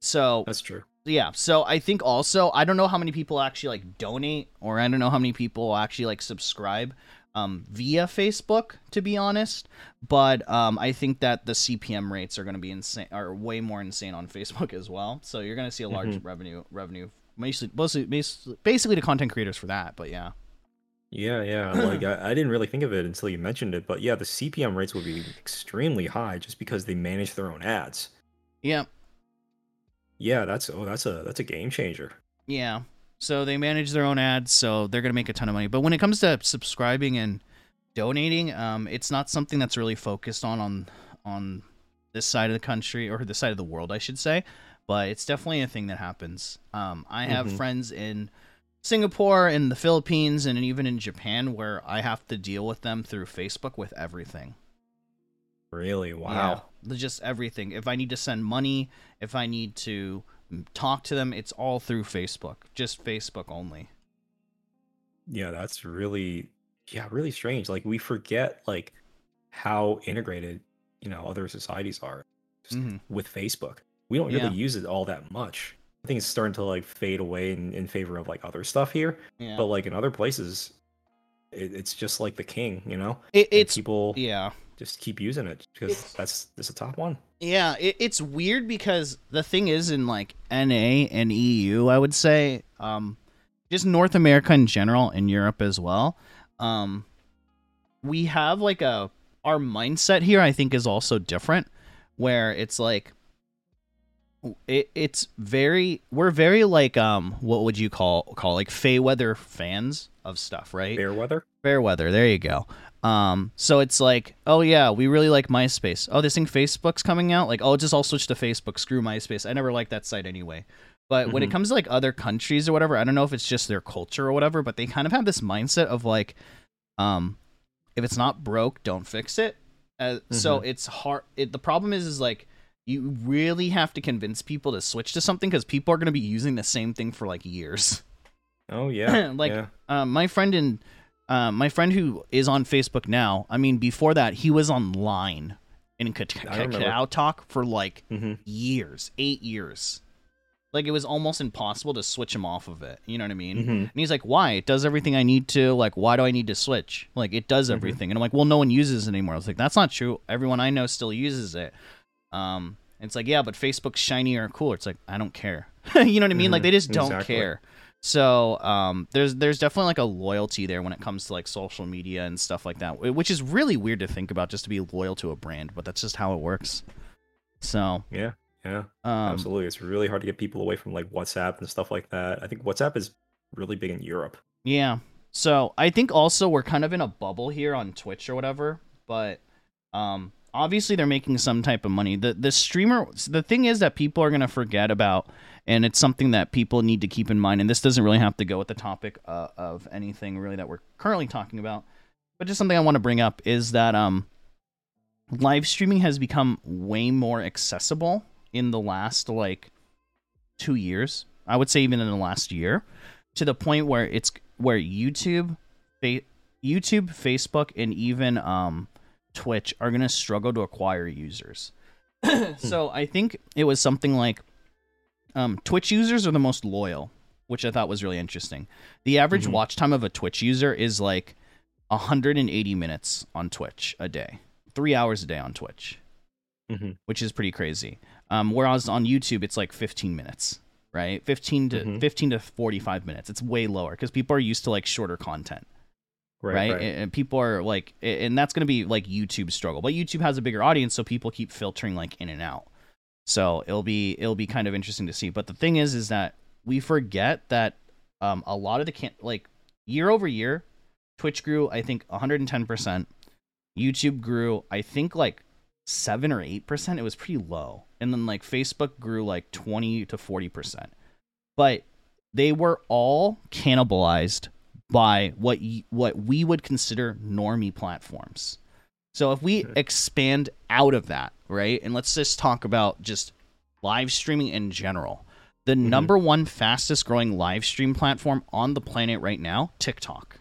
so that's true. yeah so i think also i don't know how many people actually like donate or i don't know how many people actually like subscribe um, via facebook to be honest but um, i think that the cpm rates are going to be insane are way more insane on facebook as well so you're going to see a large Mhm. revenue revenue mostly, mostly basically basically to content creators for that but yeah Yeah, yeah. Like I, I didn't really think of it until you mentioned it, but yeah, the CPM rates would be extremely high just because they manage their own ads. yeah Yeah, that's oh, that's a that's a game changer. Yeah. So they manage their own ads, so they're gonna make a ton of money. But when it comes to subscribing and donating, um, it's not something that's really focused on on on this side of the country or this side of the world, I should say. But it's definitely a thing that happens. Um, I have Mhm. friends in Singapore, in the Philippines, and even in Japan where I have to deal with them through Facebook with everything. Really? Wow. Yeah, just everything. If I need to send money, if I need to talk to them, it's all through Facebook. Just Facebook only. Yeah, that's really yeah, really strange. Like we forget like how integrated, you know, other societies are just Mhm. with Facebook. We don't really Yeah. use it all that much. I think it's starting to like fade away in, in favor of like other stuff here. Yeah. But like in other places, it, it's just like the king, you know? It, And it's people yeah. just keep using it because It's- that's that's the top one. Yeah, it, it's weird because the thing is in like NA and EU, I would say, um, just North America in general and Europe as well. Um, we have like a our mindset here. I think is also different, where it's like it, it's very we're very like um what would you call call like Feyweather fans of stuff, right? Fair weather? Fair weather. There you go. Um, so it's like, oh yeah, we really like MySpace. Oh, this thing Facebook's coming out. Like, oh, just I'll switch to Facebook. Screw MySpace. I never liked that site anyway. But when it Mhm. comes to like other countries or whatever, I don't know if it's just their culture or whatever, but they kind of have this mindset of like, um, if it's not broke, don't fix it. Uh, So it's hard. It, the problem is, is like you really have to convince people to switch to something because people are going to be using the same thing for like years. Oh yeah. Like, yeah. um, my friend in uh, my friend who is on Facebook now. I mean, before that, he was online in. Kakao Talk for like hmm years, eight years. Like it was almost impossible to switch him off of it. You know what I mean? hmm And he's like, "Why? It does everything I need to. Like, why do I need to switch? Like, it does Mhm. everything." And I'm like, "Well, no one uses it anymore." I was like, "That's not true. Everyone I know still uses it." Um, it's like, "Yeah, but Facebook's shinier and cooler." It's like, I don't care. you know what I mean? Like, Mhm. they just don't Exactly. care. So, um, there's there's definitely like a loyalty there when it comes to like social media and stuff like that, which is really weird to think about, just to be loyal to a brand. But that's just how it works. So, Yeah. Yeah. um, Absolutely. It's really hard to get people away from like WhatsApp and stuff like that. I think WhatsApp is really big in Europe. Yeah. So I think also we're kind of in a bubble here on Twitch or whatever, but um obviously they're making some type of money. The the streamer the thing is that people are going to forget about and it's something that people need to keep in mind and this doesn't really have to go with the topic uh, of anything really that we're currently talking about. But just something I want to bring up is that um live streaming has become way more accessible in the last like 2 years. I would say even in the last year to the point where it's where YouTube, fa- YouTube, Facebook, and even um, Twitch are gonna struggle to acquire users. so I think it was something like um, Twitch users are the most loyal, which I thought was really interesting. The average Mhm. watch time of a Twitch user is like 180 minutes on Twitch a day, three hours a day on Twitch, Mhm. which is pretty crazy. Um, whereas on YouTube, it's like 15 minutes right? 15 to Mhm. 15 to 45 minutes. It's way lower cuz people are used to like shorter content. right, Right, right. And, and people are like and that's going to be like YouTube's struggle but YouTube has a bigger audience so people keep filtering like in and out so it'll be it'll be kind of interesting to see. But the thing is is that we forget that um a lot of the can like year over year Twitch grew I think 110% YouTube grew I think like 7 or 8% it was pretty low. And then like Facebook grew like 20 to 40% but they were all cannibalized by what y- what we would consider normie platforms. So if we expand out of that, right? And let's just talk about just live streaming in general. The Mhm. number one fastest growing live stream platform on the planet right now, TikTok.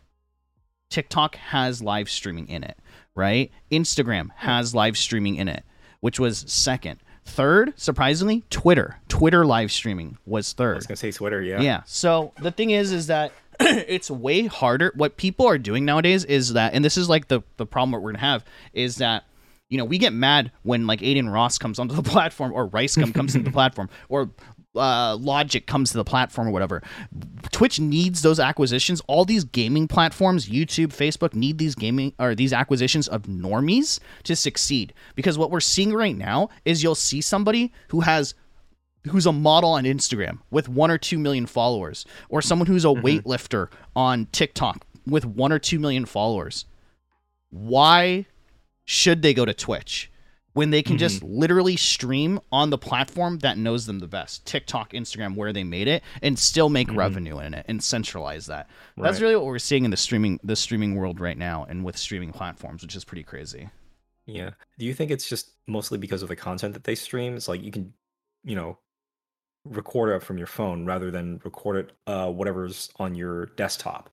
TikTok has live streaming in it, right? Instagram has live streaming in it, which was second. Third, surprisingly, Twitter. Twitter live streaming was third. I was gonna say Twitter. Yeah. Yeah. So the thing is, is that it's way harder. What people are doing nowadays is that, and this is like the the problem that we're gonna have is that you know we get mad when like Adin Ross comes onto the platform or Ricegum comes into the platform or uh, Logic comes to the platform or whatever. Twitch needs those acquisitions. All these gaming platforms, YouTube, Facebook, need these gaming or these acquisitions of normies to succeed. Because what we're seeing right now is you'll see somebody who has who's a model on Instagram with one or two million followers, or someone who's a weightlifter on TikTok with one or two million followers. Why should they go to Twitch when they can just literally stream on the platform that knows them the best? TikTok, Instagram, where they made it, and still make revenue in it and centralize that. That's really what we're seeing in the streaming the streaming world right now, and with streaming platforms, which is pretty crazy. Yeah. Do you think it's just mostly because of the content that they stream? It's like you can, you know, record it from your phone rather than record it uh whatever's on your desktop.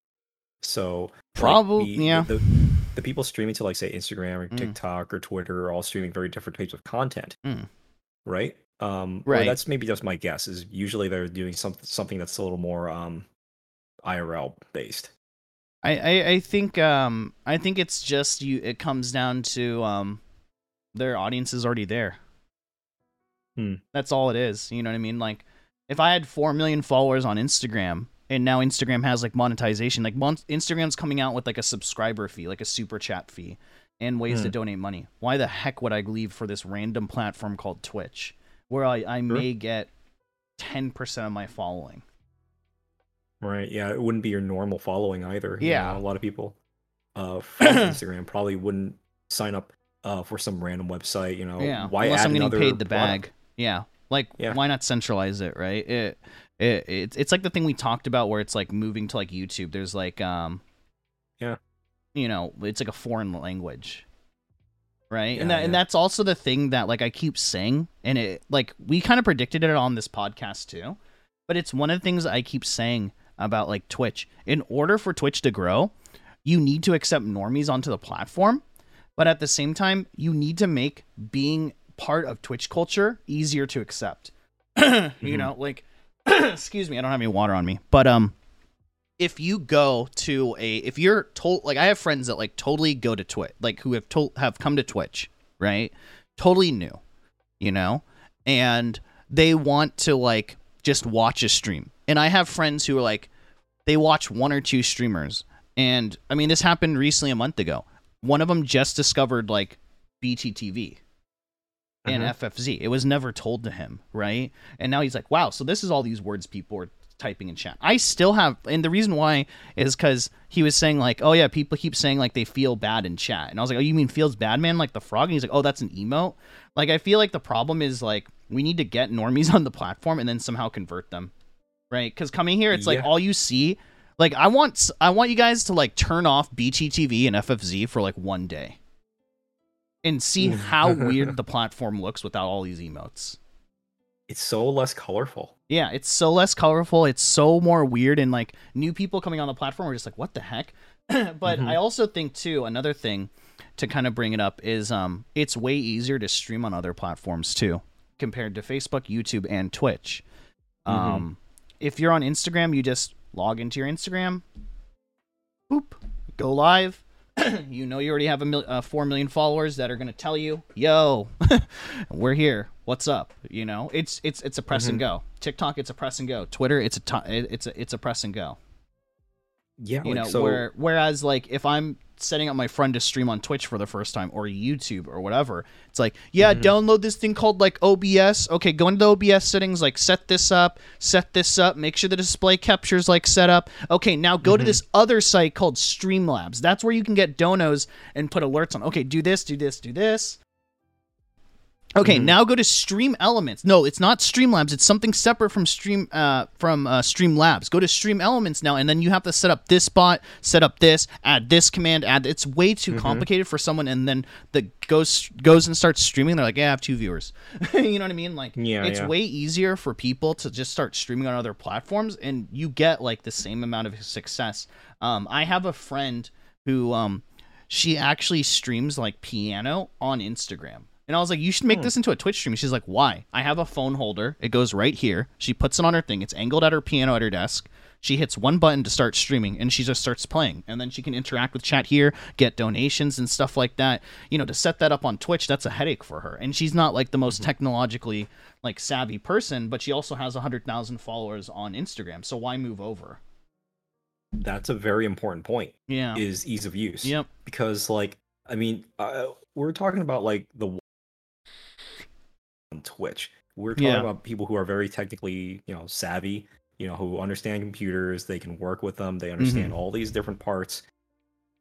So like, Probably, the, yeah. The, the people streaming to like say Instagram or Mm. TikTok or Twitter are all streaming very different types of content. Mm. Right? Um Right. that's maybe just my guess is usually they're doing something something that's a little more um IRL based. I, I, I think um I think it's just you it comes down to um their audience is already there. Hmm. That's all it is. You know what I mean? Like if I had four million followers on Instagram and now Instagram has like monetization, like mon- Instagram's coming out with like a subscriber fee, like a super chat fee, and ways to Hmm. donate money. Why the heck would I leave for this random platform called Twitch, where I, I may get ten percent of my following? Right. Yeah, it wouldn't be your normal following either. you Yeah. know, a lot of people uh from Instagram probably wouldn't sign up uh for some random website, you know. yeah, Why unless add I'm getting another paid the product? bag. Yeah, like Yeah. why not centralize it, right? It, it it's it's like the thing we talked about where it's like moving to like YouTube. There's like um, Yeah. you know, it's like a foreign language, right? and Yeah, that and that's also the thing that like I keep saying, and it like we kind of predicted it on this podcast too, but it's one of the things I keep saying about like Twitch. In order for Twitch to grow, you need to accept normies onto the platform, but at the same time, you need to make being part of Twitch culture easier to accept. You know, like excuse me, I don't have any water on me, but um if you go to a if you're told like I have friends that like totally go to Twitch, like who have told have come to Twitch, right? Totally new, you know? And they want to like just watch a stream. And I have friends who are like they watch one or two streamers. And I mean this happened recently a month ago. One of them just discovered like BTTV and Mhm. FFZ. It was never told to him, right? And now he's like, wow, so this is all these words people are typing in chat. I still have, and the reason why is because he was saying, like, oh yeah, people keep saying, like, they feel bad in chat. And I was like, oh, you mean feels bad, man? Like the frog? And he's like, oh, that's an emote. Like, I feel like the problem is, like, we need to get normies on the platform and then somehow convert them, right? Because coming here, it's like all you see. Like I want, I want you guys to like turn off BTTV and FFZ for like one day, and see how weird the platform looks without all these emotes. It's so less colorful. Yeah, it's so less colorful. It's so more weird, and like new people coming on the platform are just like, "What the heck?" but Mhm. I also think too another thing to kind of bring it up is um, it's way easier to stream on other platforms too compared to Facebook, YouTube, and Twitch. Mhm. Um, if you're on Instagram, you just log into your Instagram, boop, go live. you know you already have a mil- uh, four million followers that are gonna tell you, "Yo, we're here. What's up?" You know, it's it's it's a press and go. TikTok, it's a press and go. Twitter, it's a it's a it's a press and go. Yeah, you like, know so where whereas like if i'm setting up my friend to stream on twitch for the first time or youtube or whatever it's like yeah Mhm. download this thing called like obs okay go into the obs settings like set this up set this up make sure the display captures like set up. Okay now go to Mhm. this other site called streamlabs. That's where you can get donos and put alerts on. Okay do this do this do this Okay, Mhm. now go to Stream Elements. No, it's not Streamlabs. It's something separate from Stream uh, from uh, Streamlabs. Go to Stream Elements now, and then you have to set up this bot, set up this, add this command, add. It's way too Mhm. complicated for someone, and then the goes goes and starts streaming. They're like, yeah, I have two viewers. you know what I mean? Like, Yeah, it's yeah. way easier for people to just start streaming on other platforms, and you get like the same amount of success. Um, I have a friend who um, she actually streams like piano on Instagram. And I was like, you should make Hmm. this into a Twitch stream. She's like, why? I have a phone holder. It goes right here. She puts it on her thing. It's angled at her piano at her desk. She hits one button to start streaming and she just starts playing. And then she can interact with chat here, get donations and stuff like that. You know, to set that up on Twitch, that's a headache for her. And she's not like the most technologically like savvy person, but she also has 100,000 followers on Instagram. So why move over? that's a very important point. Yeah. Is ease of use. Yep. because like i mean uh, we're talking about like the on twitch we're talking Yeah. about people who are very technically you know savvy you know who understand computers they can work with them they understand Mm-hmm. all these different parts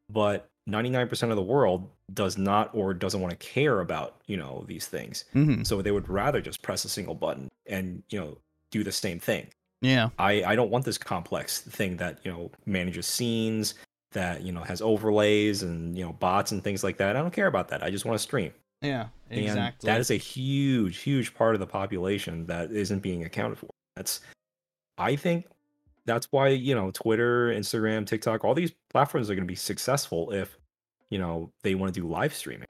but 99% of the world does not or doesn't want to care about you know these things hmm so they would rather just press a single button and you know do the same thing Yeah. I I don't want this complex thing that you know manages scenes that you know has overlays and you know bots and things like that. I don't care about that. I just want to stream. Yeah. And Exactly. that is a huge, huge part of the population that isn't being accounted for. That's I think that's why you know Twitter, Instagram, TikTok, all these platforms are going to be successful if you know they want to do live streaming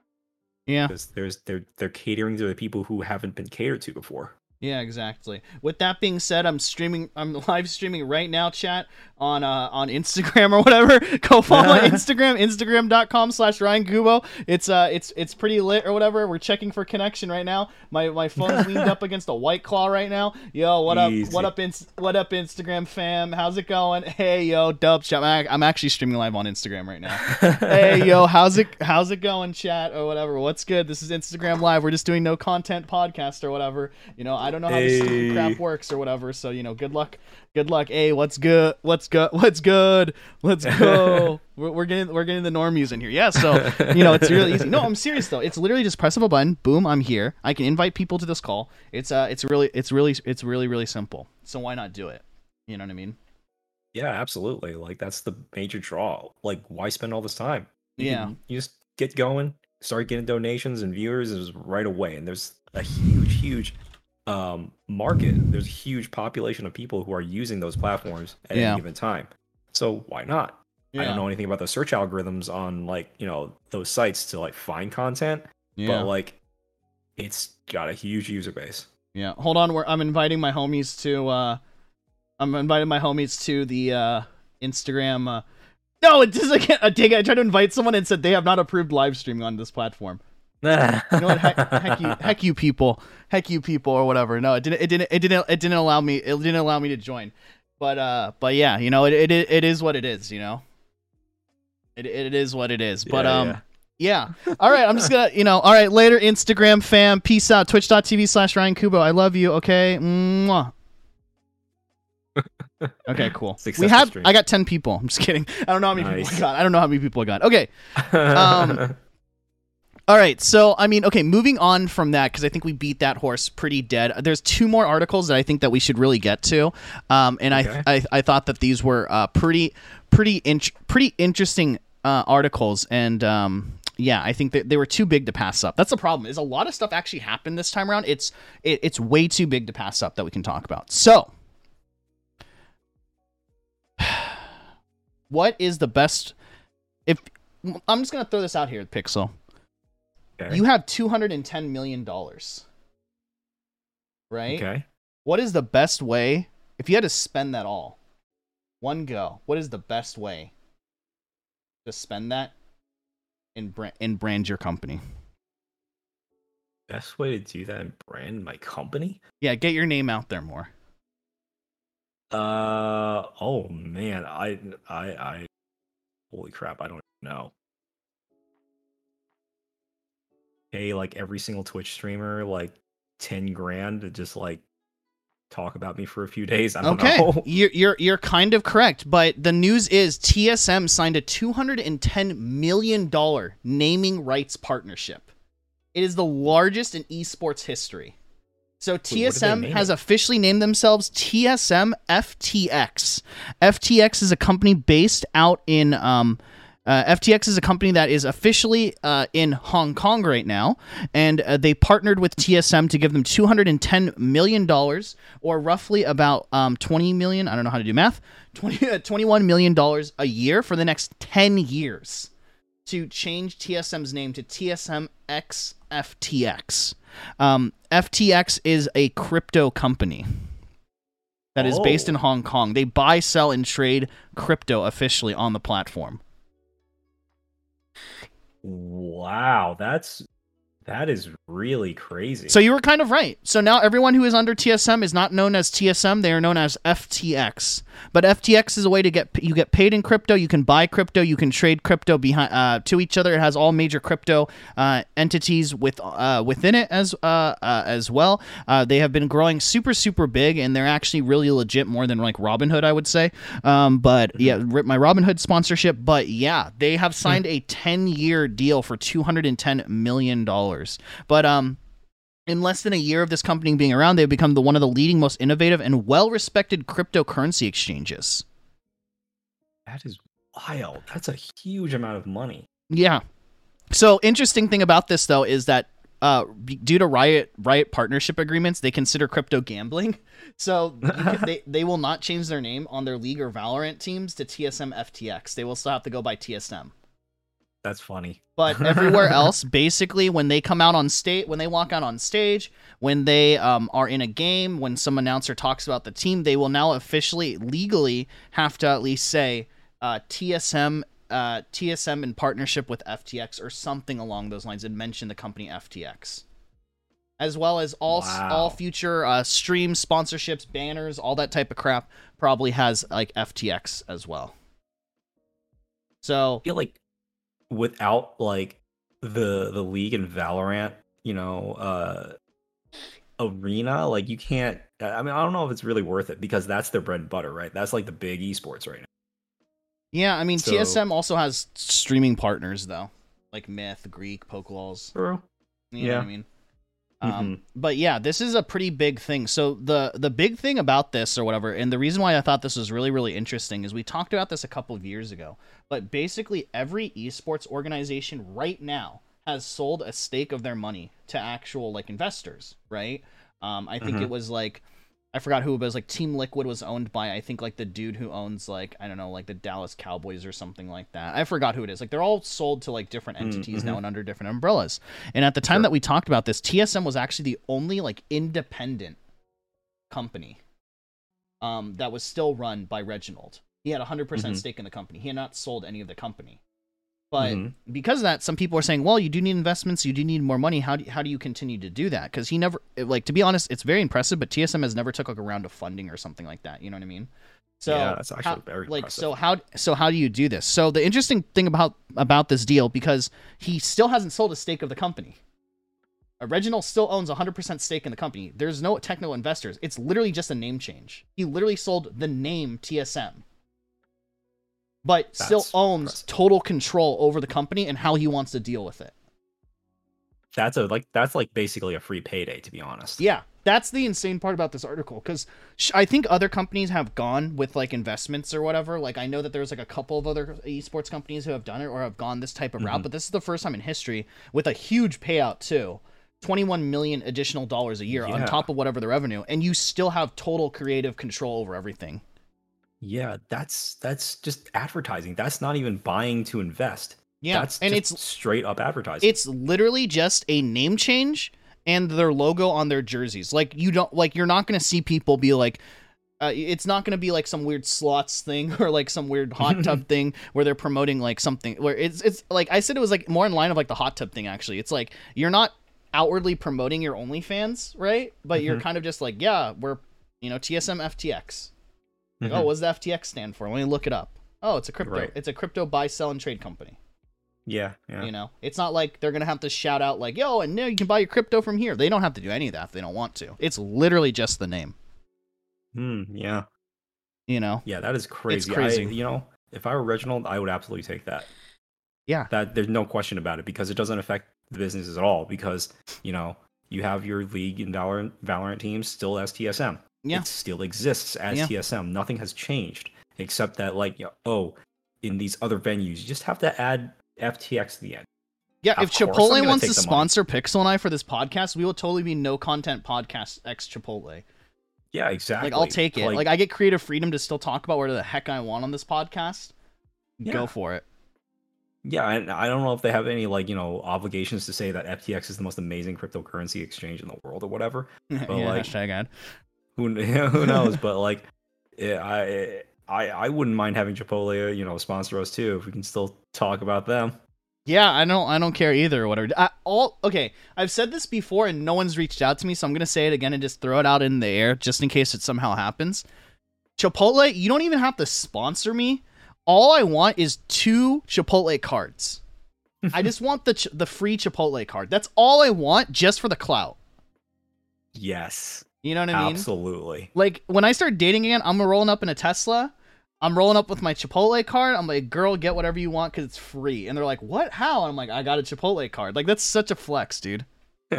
yeah. because there's they're they're catering to the people who haven't been catered to before. Yeah, exactly. With that being said, I'm streaming. I'm live streaming right now, chat on uh, on Instagram or whatever. Go follow my Instagram, Instagram.com slash Ryan Gubo. It's uh, it's it's pretty lit or whatever. We're checking for connection right now. My my phone's leaned up against a white claw right now. Yo, what up? Easy. What up? Inst- what up, Instagram fam? How's it going? Hey, yo, dub chat. I'm I'm actually streaming live on Instagram right now. hey yo how's it how's it going chat or whatever what's good this is instagram live we're just doing no content podcast or whatever you know i don't know how this crap works or whatever so you know good luck. Good luck. Hey what's good what's good what's good? Let's go. We're, we're getting we're getting the normies in here. Yeah so you know it's really easy. No i'm serious though. It's literally just press of a button. Boom i'm here. I can invite people to this call. It's uh it's really it's really it's really really simple. So why not do it? You know what i mean? Yeah, absolutely. Like that's the major draw. Like, why spend all this time? You Yeah. can- you just get going, start getting donations and viewers is right away. And there's a huge, huge um market. There's a huge population of people who are using those platforms at Yeah. any given time. So why not? I don't know anything about the search algorithms on like, you know, those sites to like find content, yeah but like it's got a huge user base. Yeah, hold on. Where I'm inviting my homies to. uh I'm inviting my homies to the uh Instagram. Uh, no, it doesn't. Get, dang it, I tried to invite someone and said they have not approved live streaming on this platform. You know what? Heck, heck you, heck you people, heck you people, or whatever. No, it didn't. It didn't. It didn't. It didn't allow me. It didn't allow me to join. But uh, but yeah, you know, it it it is what it is. You know, it it is what it is. But Yeah, um. yeah. Yeah. All right. I'm just gonna, you know. All right. Later, Instagram fam. Peace out. Twitch.tv slash Ryan Kubo. I love you. Okay. Mwah. Okay. Cool. we Successful have. stream. I got ten people. I'm just kidding. I don't know how many people I got. I don't know how many people I got. Okay. Um, All right. So I mean, okay. Moving on from that because I think we beat that horse pretty dead. There's two more articles that I think that we should really get to, um, and Okay. I, I I thought that these were uh, pretty pretty int- pretty interesting uh, articles and. Um, yeah, I think that they were too big to pass up. That's the problem. Is a lot of stuff actually happened this time around. It's it, it's way too big to pass up that we can talk about. So, what is the best? If I'm just gonna throw this out here, Pixel. Okay. You have two hundred and ten million dollars, right? okay. What is the best way if you had to spend that all, one go? What is the best way to spend that and brand and brand your company? Best way to do that and brand my company? Yeah, get your name out there more. Uh oh man, I I I holy crap, I don't know. Pay like every single Twitch streamer like 10 grand to just like talk about me for a few days. I don't okay, know. you're you're you're kind of correct, but the news is TSM signed a 210 million dollar naming rights partnership. It is the largest in esports history. So TSM has officially named themselves TSM FTX. FTX is a company based out in um, uh, FTX is a company that is officially uh, in Hong Kong right now, and uh, they partnered with TSM to give them 210 million dollars, or roughly about um, 20 million. I don't know how to do math. 20, uh, 21 million dollars a year for the next 10 years to change TSM's name to TSM X FTX. Um, FTX is a crypto company that is based Oh. in Hong Kong. They buy, sell, and trade crypto officially on the platform. Wow, that's that is really crazy. So you were kind of right. So now everyone who is under TSM is not known as TSM; they are known as FTX. But FTX is a way to get you get paid in crypto. You can buy crypto. You can trade crypto behind uh, to each other. It has all major crypto uh, entities with uh, within it as uh, uh, as well. Uh, they have been growing super super big, and they're actually really legit more than like Robinhood, I would say. Um, but yeah, ri- my Robinhood sponsorship. But yeah, they have signed a ten year deal for two hundred and ten million dollars. But um in less than a year of this company being around, they've become the one of the leading, most innovative, and well-respected cryptocurrency exchanges. that is wild. That's a huge amount of money. Yeah. So interesting thing about this though is that uh, due to Riot Riot partnership agreements, they consider crypto gambling. So can- they they will not change their name on their League or Valorant teams to TSM FTX. They will still have to go by TSM. That's funny. But everywhere else, basically, when they come out on stage, when they walk out on stage, when they um, are in a game, when some announcer talks about the team, they will now officially, legally, have to at least say uh, TSM, uh, TSM in partnership with FTX or something along those lines, and mention the company FTX, as well as all Wow. all future uh, streams, sponsorships, banners, all that type of crap. Probably has like FTX as well. So I feel like without like the the league and Valorant, you know, uh arena, like you can't I mean, I don't know if it's really worth it because that's their bread and butter, right? That's like the big esports right now. Yeah, I mean So- TSM also has streaming partners though, like Myth, Greek, Pokeballs. True. You know what I mean? Um, but yeah, this is a pretty big thing. So the the big thing about this or whatever, and the reason why I thought this was really really interesting is we talked about this a couple of years ago. But basically, every esports organization right now has sold a stake of their money to actual like investors, right? Um, I think Mhm. it was like I forgot who, but it was like Team Liquid was owned by I think like the dude who owns like I don't know like the Dallas Cowboys or something like that. I forgot who it is. Like they're all sold to like different Mm, entities now mhm. and under different umbrellas. And at the time Sure. that we talked about this, TSM was actually the only like independent company um, that was still run by Reginald. He had a 100% Mhm. stake in the company. He had not sold any of the company. But Mhm. because of that, some people are saying, well, you do need investments, you do need more money. How do you, how do you continue to do that? Because he never, like, to be honest, it's very impressive, but TSM has never took like a round of funding or something like that. You know what I mean? So Yeah, that's actually how- very like impressive. so how so how do you do this? So the interesting thing about about this deal because he still hasn't sold a stake of the company. Reginald still owns 100% stake in the company. There's no technical investors. It's literally just a name change. He literally sold the name TSM. But still owns impressive. total control over the company and how he wants to deal with it. That's a like that's like basically a free payday to be honest. Yeah, that's the insane part about this article because sh- I think other companies have gone with like investments or whatever. Like I know that there's like a couple of other esports companies who have done it or have gone this type of route, Mhm. but this is the first time in history with a huge payout too. 21 million additional dollars a year on top of whatever the revenue and you still have total creative control over everything. Yeah, that's that's just advertising. That's not even buying to invest. Yeah, that's and just it's straight up advertising. it's literally just a name change and their logo on their jerseys. Like you don't like you're not going to see people be like uh, it's not going to be like some weird slots thing or like some weird hot tub thing where they're promoting like something where it's it's like I said it was like more in line of like the hot tub thing actually. It's like you're not outwardly promoting your OnlyFans, right? But you're Mhm. kind of just like, yeah, we're you know, TSM FTX. Like, Mhm. oh, what's the FTX stand for? Let me look it up. Oh, it's a crypto. Right. It's a crypto buy, sell, and trade company. yeah, yeah. You know, it's not like they're gonna have to shout out like, "Yo, and now you can buy your crypto from here." They don't have to do any of that if they don't want to. It's literally just the name. Hmm, yeah. You know. Yeah, that is crazy. It's crazy. I, you know, if I were Reginald, I would absolutely take that. Yeah. That there's no question about it because it doesn't affect the businesses at all because, you know, you have your league and Valorant Valorant teams still as TSM. Yeah. It still exists as Yeah. TSM. Nothing has changed except that like, you know, oh, in these other venues, you just have to add FTX to the end. Yeah, Of if Chipotle wants to the money. sponsor Pixel and I for this podcast, we will totally be no content podcast ex Chipotle. Yeah, exactly. Like I'll take it. Like, I get creative freedom to still talk about whatever the heck I want on this podcast. Yeah. Go for it. Yeah, and I don't know if they have any like you know obligations to say that FTX is the most amazing cryptocurrency exchange in the world or whatever. yeah, like- hashtag ad. Who who knows? but like, yeah, I I I wouldn't mind having Chipotle you know sponsor us too if we can still talk about them. Yeah, I don't I don't care either or whatever. I, all okay, I've said this before and no one's reached out to me, so I'm gonna say it again and just throw it out in the air just in case it somehow happens. Chipotle, you don't even have to sponsor me. All I want is two Chipotle cards. I just want the ch- the free Chipotle card. That's all I want, just for the clout. Yes, You know what I mean? absolutely. Like when I start dating again, I'm rolling up in a Tesla. I'm rolling up with my Chipotle card. I'm like, girl, get whatever you want because it's free. And they're like, what? How? I'm like, I got a Chipotle card. Like that's such a flex, dude.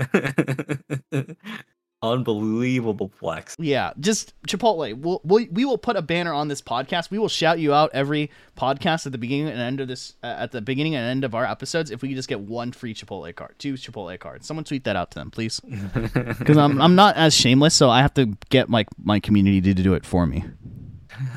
Unbelievable flex. Yeah, just Chipotle. We'll, we'll we will put a banner on this podcast. We will shout you out every podcast at the beginning and end of this uh, at the beginning and end of our episodes if we could just get one free Chipotle card, two Chipotle cards. Someone tweet that out to them, please, because I'm I'm not as shameless, so I have to get my my community to do it for me.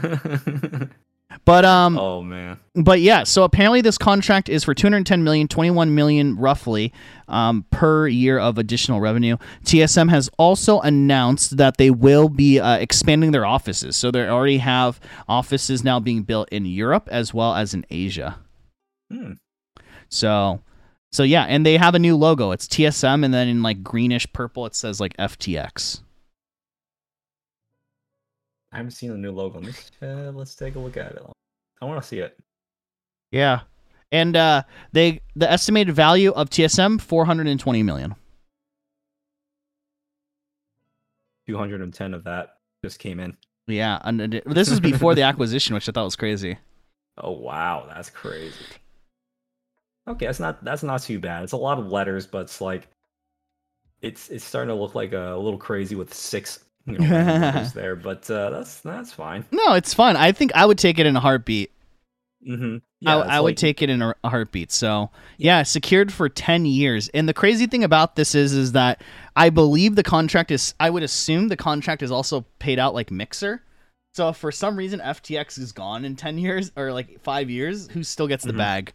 But um, oh man. but yeah, so apparently this contract is for 210 million, 21 million roughly um, per year of additional revenue. TSM has also announced that they will be uh, expanding their offices. So they already have offices now being built in Europe as well as in Asia. Hmm. So so yeah, and they have a new logo. It's TSM and then in like greenish purple it says like FTX. I haven't seen the new logo. Let's, uh, let's take a look at it. I want to see it. Yeah. And uh they the estimated value of TSM 420 million. 210 of that just came in. Yeah, and this is before the acquisition, which I thought was crazy. Oh wow, that's crazy. Okay, that's not that's not too bad. It's a lot of letters, but it's like it's it's starting to look like a, little crazy with six you know, there, but uh, that's that's fine. No, it's fun. I think I would take it in a heartbeat. hmm I, I would take it in a, heartbeat. So yeah, secured for ten years. And the crazy thing about this is, is that I believe the contract is. I would assume the contract is also paid out like Mixer. So if for some reason FTX is gone in ten years or like five years, who still gets the Mhm. bag?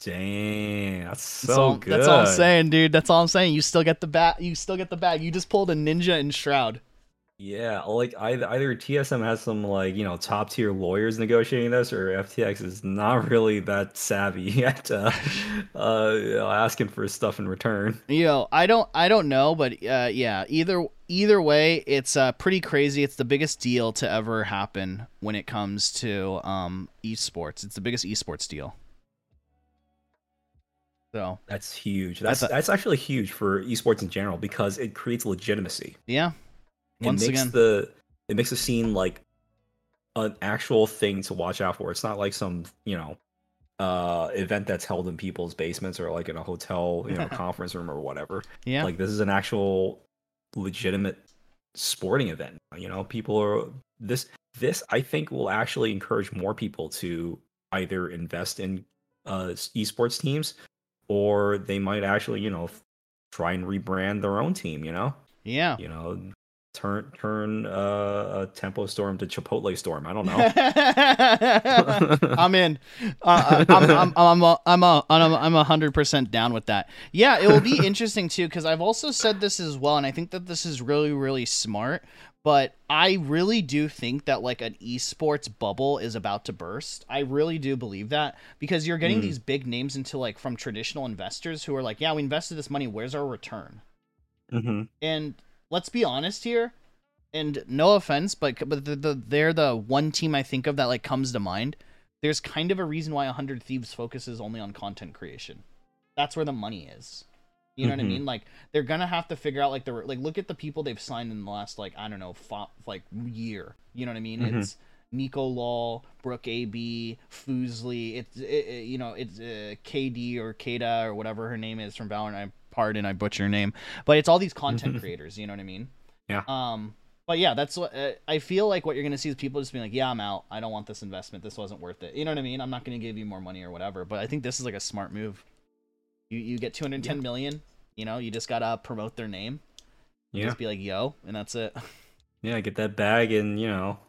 Dang, that's so that's, all, good. that's all I'm saying, dude. That's all I'm saying. You still get the bat. You still get the bag. You just pulled a ninja in Shroud. Yeah, like either, either TSM has some like you know top tier lawyers negotiating this, or FTX is not really that savvy at uh, uh, you know, asking for stuff in return. You know, I don't I don't know, but uh, yeah, either either way, it's uh, pretty crazy. It's the biggest deal to ever happen when it comes to um, esports. It's the biggest esports deal. So That's huge. That's That's that's, actually huge for esports in general because it creates legitimacy. yeah, It once makes again, the it makes the scene like an actual thing to watch out for. It's not like some you know uh event that's held in people's basements or like in a hotel you know conference room or whatever. yeah, Like this is an actual legitimate sporting event. You know, people are this this I think will actually encourage more people to either invest in uh esports teams or they might actually, you know, try and rebrand their own team, you know? yeah. You know, turn turn uh, a Tempo Storm to Chipotle Storm. I don't know. I'm in. Uh, I'm I'm I'm a, I'm a, I'm a, I'm a hundred percent down with that. Yeah, it will be interesting too because I've also said this as well, and I think that this is really really smart. But I really do think that like an esports bubble is about to burst. I really do believe that because you're getting Mm. these big names into like from traditional investors who are like, yeah, we invested this money. Where's our return? hmm And let's be honest here. and no offense, but but the, the, they're the one team I think of that like comes to mind. There's kind of a reason why 100 Thieves focuses only on content creation. That's where the money is. You know mm-hmm. what I mean? Like they're gonna have to figure out like the like look at the people they've signed in the last like I don't know fo- like year. You know what I mean? Mm-hmm. It's Neekolul, Brooke AB, Fuslie. It's it, it, you know it's uh, KD or Kada or whatever her name is from Valorant. I pardon I butcher her name, but it's all these content creators. You know what I mean? Yeah. Um. But yeah, that's what uh, I feel like. What you're gonna see is people just being like, "Yeah, I'm out. I don't want this investment. This wasn't worth it." You know what I mean? I'm not gonna give you more money or whatever. But I think this is like a smart move. You you get 210 yeah. million. You know, you just gotta promote their name. You Yeah. Just be like, yo, and that's it. Yeah, get that bag and you know.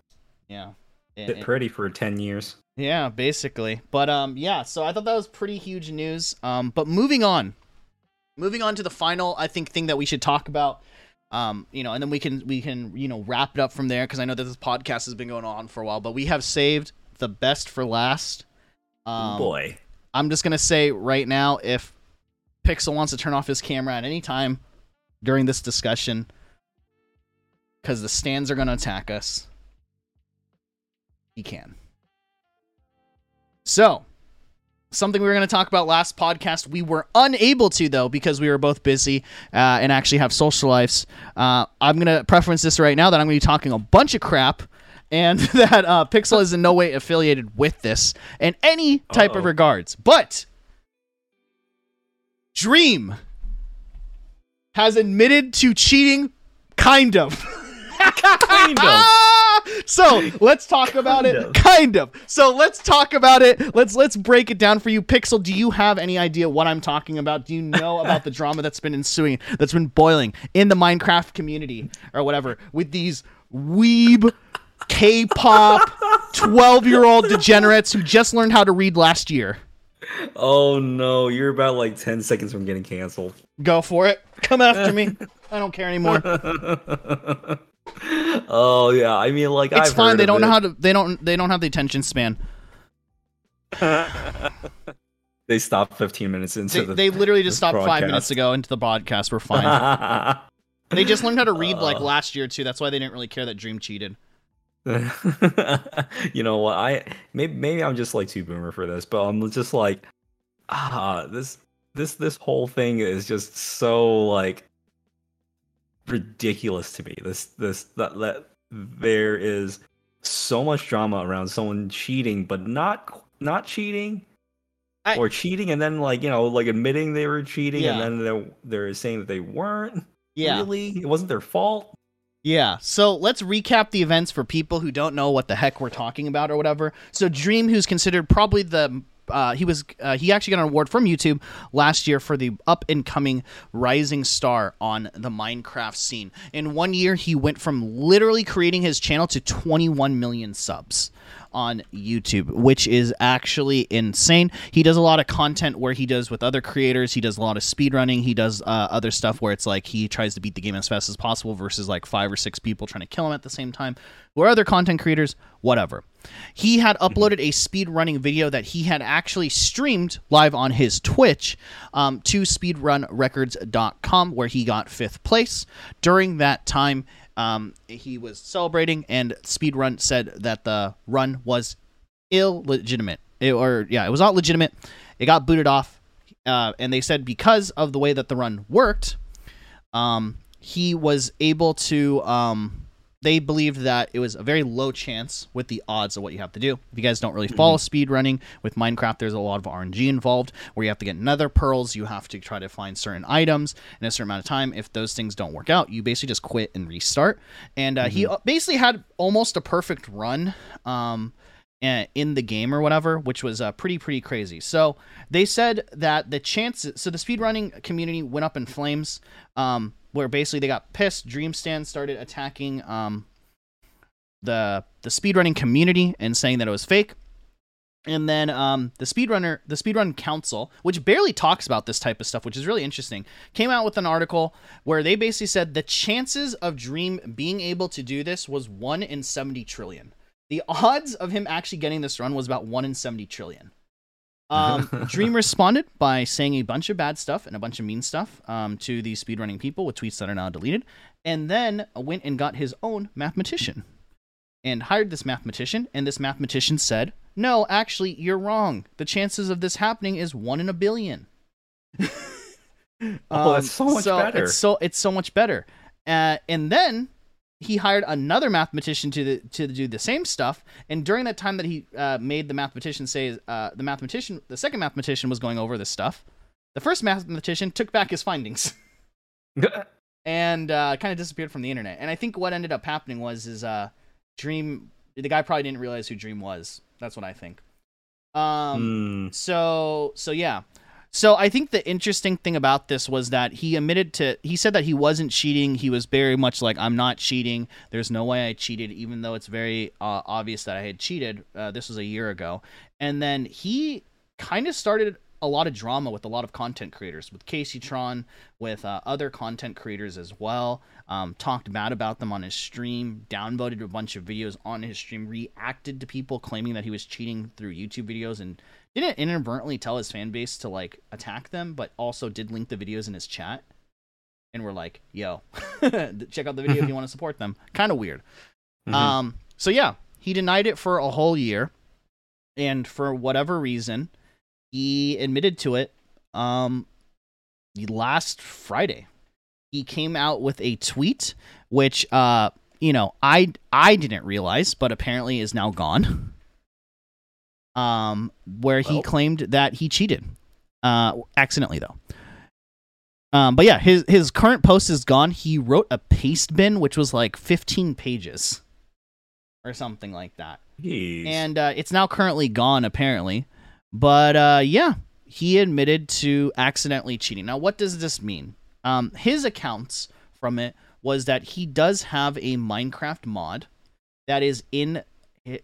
Yeah. Bit pretty for ten years. Yeah, basically. But um, yeah. So I thought that was pretty huge news. Um, but moving on, moving on to the final, I think thing that we should talk about. Um, you know, and then we can we can you know wrap it up from there because I know that this podcast has been going on for a while, but we have saved the best for last. Um, boy, I'm just gonna say right now, if Pixel wants to turn off his camera at any time during this discussion because the stands are going to attack us, he can. So, something we were going to talk about last podcast. We were unable to, though, because we were both busy uh, and actually have social lives. Uh, I'm going to preference this right now that I'm going to be talking a bunch of crap and that uh, Pixel is in no way affiliated with this in any type Uh-oh. of regards. But Dream has admitted to cheating, kind of. kind of. so let's talk about kind it. Of. Kind of. So let's talk about it. Let's let's break it down for you. Pixel, do you have any idea what I'm talking about? Do you know about the drama that's been ensuing, that's been boiling in the Minecraft community or whatever with these weeb K-pop 12-year-old degenerates who just learned how to read last year? Oh no, you're about like 10 seconds from getting canceled. Go for it. Come after me. I don't care anymore. oh yeah, I mean like It's I've fine. They don't know how to they don't they don't have the attention span. they stopped 15 minutes into they, the They literally just stopped broadcast. 5 minutes ago into the podcast. We're fine. they just learned how to read like uh. last year too. That's why they didn't really care that Dream cheated. you know what? I maybe maybe I'm just like too boomer for this, but I'm just like ah this this this whole thing is just so like ridiculous to me. This this that that there is so much drama around someone cheating, but not not cheating. I, or cheating and then like you know like admitting they were cheating yeah. and then they're, they're saying that they weren't yeah really it wasn't their fault yeah, so let's recap the events for people who don't know what the heck we're talking about or whatever. So Dream, who's considered probably the uh, he was uh, he actually got an award from YouTube last year for the up and coming rising star on the Minecraft scene. In one year, he went from literally creating his channel to 21 million subs on YouTube, which is actually insane. He does a lot of content where he does with other creators. He does a lot of speed running. He does uh, other stuff where it's like he tries to beat the game as fast as possible versus like five or six people trying to kill him at the same time. Where other content creators, whatever. He had uploaded a speed running video that he had actually streamed live on his Twitch um, to speedrunrecords.com, where he got fifth place. During that time, um, he was celebrating, and Speedrun said that the run was illegitimate. It, or, yeah, it was not legitimate. It got booted off. Uh, and they said because of the way that the run worked, um, he was able to um, they believed that it was a very low chance with the odds of what you have to do. If you guys don't really follow mm-hmm. speed running with Minecraft, there's a lot of RNG involved where you have to get nether pearls. You have to try to find certain items in a certain amount of time. If those things don't work out, you basically just quit and restart. And uh, mm-hmm. he basically had almost a perfect run. Um, in the game or whatever, which was uh, pretty pretty crazy. So they said that the chances, so the speedrunning community went up in flames. Um, where basically they got pissed. Dreamstand started attacking um, the the speedrunning community and saying that it was fake. And then um, the speedrunner, the speedrun council, which barely talks about this type of stuff, which is really interesting, came out with an article where they basically said the chances of Dream being able to do this was one in seventy trillion. The odds of him actually getting this run was about one in seventy trillion. Um, Dream responded by saying a bunch of bad stuff and a bunch of mean stuff um, to the speedrunning people with tweets that are now deleted, and then went and got his own mathematician and hired this mathematician. And this mathematician said, "No, actually, you're wrong. The chances of this happening is one in a billion. Oh, that's so much better. It's so it's so much better. Uh, and then he hired another mathematician to the, to do the same stuff. And during that time that he uh, made the mathematician say, uh, the mathematician, the second mathematician was going over this stuff. The first mathematician took back his findings and uh, kind of disappeared from the internet. And I think what ended up happening was is uh, Dream, the guy probably didn't realize who Dream was. That's what I think. Um, Hmm. so so yeah. So I think the interesting thing about this was that he admitted to he said that he wasn't cheating. He was very much like I'm not cheating. There's no way I cheated even though it's very uh, obvious that I had cheated. Uh, this was a year ago. And then he kind of started a lot of drama with a lot of content creators, with Casey Tron, with uh, other content creators as well. Um, talked bad about them on his stream, downvoted a bunch of videos on his stream, reacted to people claiming that he was cheating through YouTube videos, and didn't inadvertently tell his fan base to like attack them, but also did link the videos in his chat. And we're like, yo, check out the video if you want to support them. Kind of weird. Mhm. Um, so yeah, he denied it for a whole year, and for whatever reason, he admitted to it. Um, last Friday, he came out with a tweet, which uh, you know, I I didn't realize, but apparently is now gone. Um, where he claimed that he cheated, uh, accidentally though. Um, but yeah, his his current post is gone. He wrote a paste bin, which was like 15 pages, or something like that Jeez. and uh, it's now currently gone apparently but uh, yeah he admitted to accidentally cheating now what does this mean um, his accounts from it was that he does have a minecraft mod that is in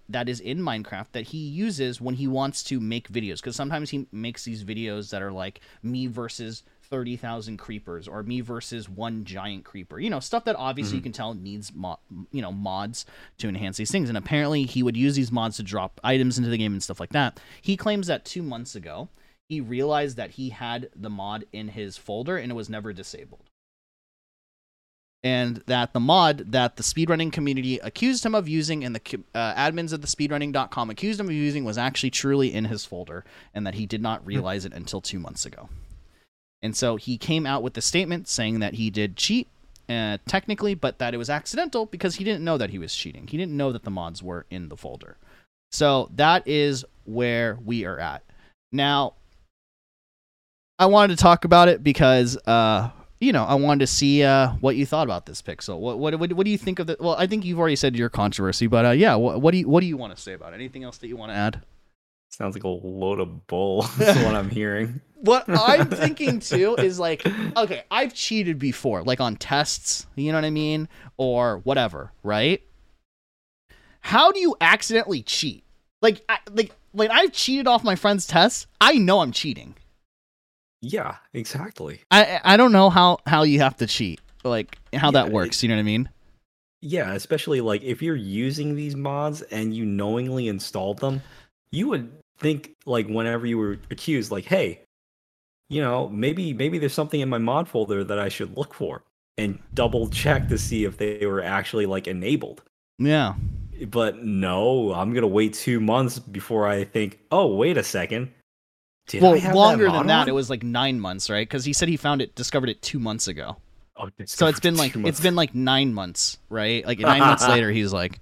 that is in minecraft that he uses when he wants to make videos because sometimes he makes these videos that are like me versus 30,000 creepers or me versus one giant creeper. You know, stuff that obviously you mm-hmm. can tell needs mo- you know, mods to enhance these things and apparently he would use these mods to drop items into the game and stuff like that. He claims that 2 months ago he realized that he had the mod in his folder and it was never disabled. And that the mod that the speedrunning community accused him of using and the uh, admins of the speedrunning.com accused him of using was actually truly in his folder and that he did not realize it until 2 months ago. And so he came out with the statement saying that he did cheat uh, technically, but that it was accidental because he didn't know that he was cheating. He didn't know that the mods were in the folder. So that is where we are at. Now, I wanted to talk about it because, uh, you know, I wanted to see uh, what you thought about this pixel. What, what what what do you think of the? Well, I think you've already said your controversy, but uh, yeah, what, what do you what do you want to say about it? Anything else that you want to add? Sounds like a load of bull. That's what I'm hearing. what I'm thinking too is like, okay, I've cheated before, like on tests, you know what I mean, or whatever, right? How do you accidentally cheat? Like, I, like, like I've cheated off my friend's tests. I know I'm cheating. Yeah, exactly. I I don't know how how you have to cheat, like how that Yeah, works. You know what I mean? Yeah, especially like if you're using these mods and you knowingly installed them, you would think like whenever you were accused, like, hey, you know, maybe maybe there's something in my mod folder that I should look for and double check to see if they were actually like enabled. Yeah. But no, I'm gonna wait two months before I think, oh, wait a second. Did well, I have longer that than that, on? it was like nine months, right? Because he said he found it, discovered it two months ago. Oh, So it's been like two it's months. been like nine months, right? Like nine months later, he's like,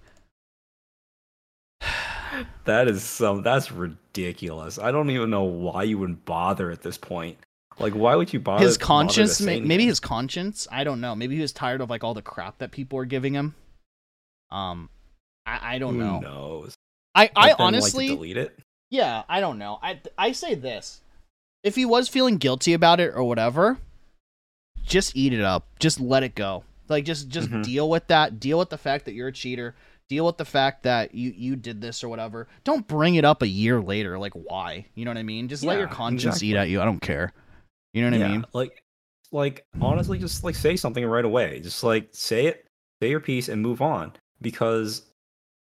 That is some. That's ridiculous. I don't even know why you would bother at this point. Like, why would you bother? his conscience say may- maybe anything? his conscience i don't know maybe he was tired of like all the crap that people were giving him um i, I don't Who know knows? i Let i them, like, honestly delete it. Yeah i don't know. I i say this. If he was feeling guilty about it or whatever just eat it up. Just let it go. Like just just Mhm. deal with that. Deal with the fact that you're a cheater. Deal with the fact that you you did this or whatever. Don't bring it up a year later. Like why? You know what i mean? Just let your Yeah, conscience eat at you. I don't care. You know what yeah, i mean? like, like honestly, just like say something right away. Just like say it, say your piece, and move on. Because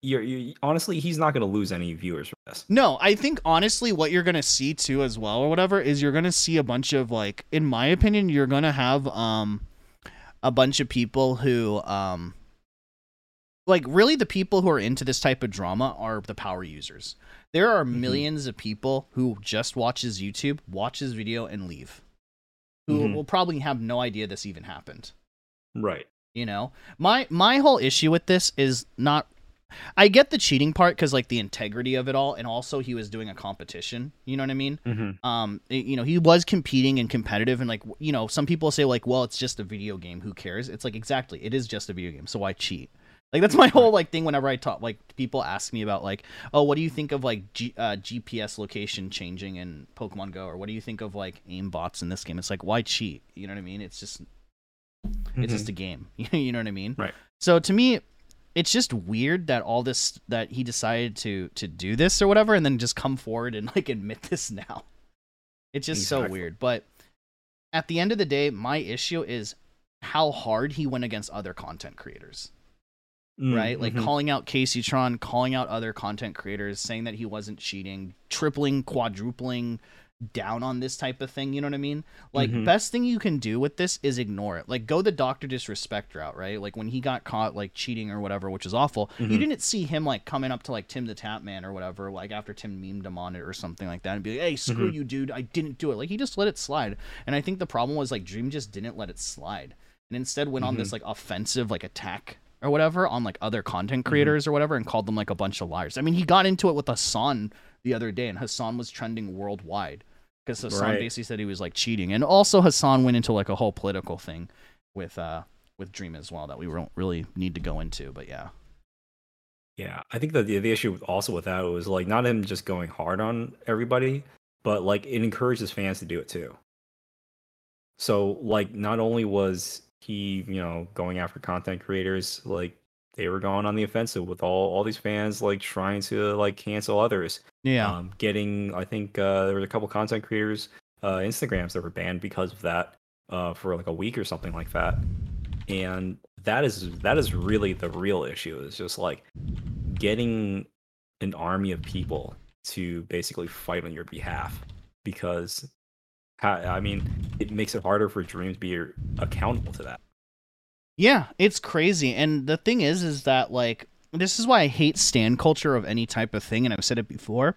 you're, you honestly, he's not going to lose any viewers from this. No, I think honestly, what you're gonna see too, as well, or whatever, is you're gonna see a bunch of like, in my opinion, you're gonna have um, a bunch of people who um, like really the people who are into this type of drama are the power users. There are Mhm. 1000000s of people who just watches YouTube, watches video, and leave, who Mhm. will probably have no idea this even happened. Right. You know, my my whole issue with this is not. I get the cheating part because like the integrity of it all, and also he was doing a competition. You know what I mean? Mm-hmm. Um, you know, he was competing and competitive, and like you know, some people say like, well, it's just a video game. Who cares? It's like exactly, it is just a video game. So why cheat? Like that's my whole like thing. Whenever I talk, like people ask me about like, oh, what do you think of like G- uh, GPS location changing in Pokemon Go, or what do you think of like aim bots in this game? It's like why cheat? You know what I mean? It's just it's just a game. you know what I mean? Mm-hmm. Right. So to me, it's just weird that all this that he decided to to do this or whatever, and then just come forward and like admit this now. It's just so weird. But at the end of the day, my issue is how hard he went against other content creators. Right? Like Mhm. calling out Casey Tron, calling out other content creators, saying that he wasn't cheating, tripling, quadrupling down on this type of thing. You know what I mean? Like Mhm. best thing you can do with this is ignore it. Like go the doctor disrespect route, right? Like when he got caught like cheating or whatever, which is awful. You Mhm. didn't see him like coming up to like Tim the Tatman or whatever, like after Tim memed him on it or something like that, and be like, "Hey, screw Mhm. you, dude! I didn't do it." Like he just let it slide. And I think the problem was like Dream just didn't let it slide, and instead went on this like offensive like attack or whatever on like other content creators or whatever, and called them like a bunch of liars. I mean, he got into it with Hasan the other day, and Hasan was trending worldwide because Hasan Right. basically said he was like cheating, and also Hasan went into like a whole political thing with uh with Dream as well that we don't really need to go into, but yeah. Yeah, I think that the, the issue also with that was like not him just going hard on everybody, but like it encourages fans to do it too. So like not only was he, you know, going after content creators, like they were going on the offensive with all all these fans like trying to like cancel others. Yeah. Um, getting I think uh, there was a couple content creators uh, Instagrams that were banned because of that uh, for like a week or something like that. And that is that is really the real issue. Is just like getting an army of people to basically fight on your behalf because I mean it makes it harder for Dream to be accountable to that. Yeah, it's crazy. And the thing is, is that like this is why I hate stand culture of any type of thing, and I've said it before.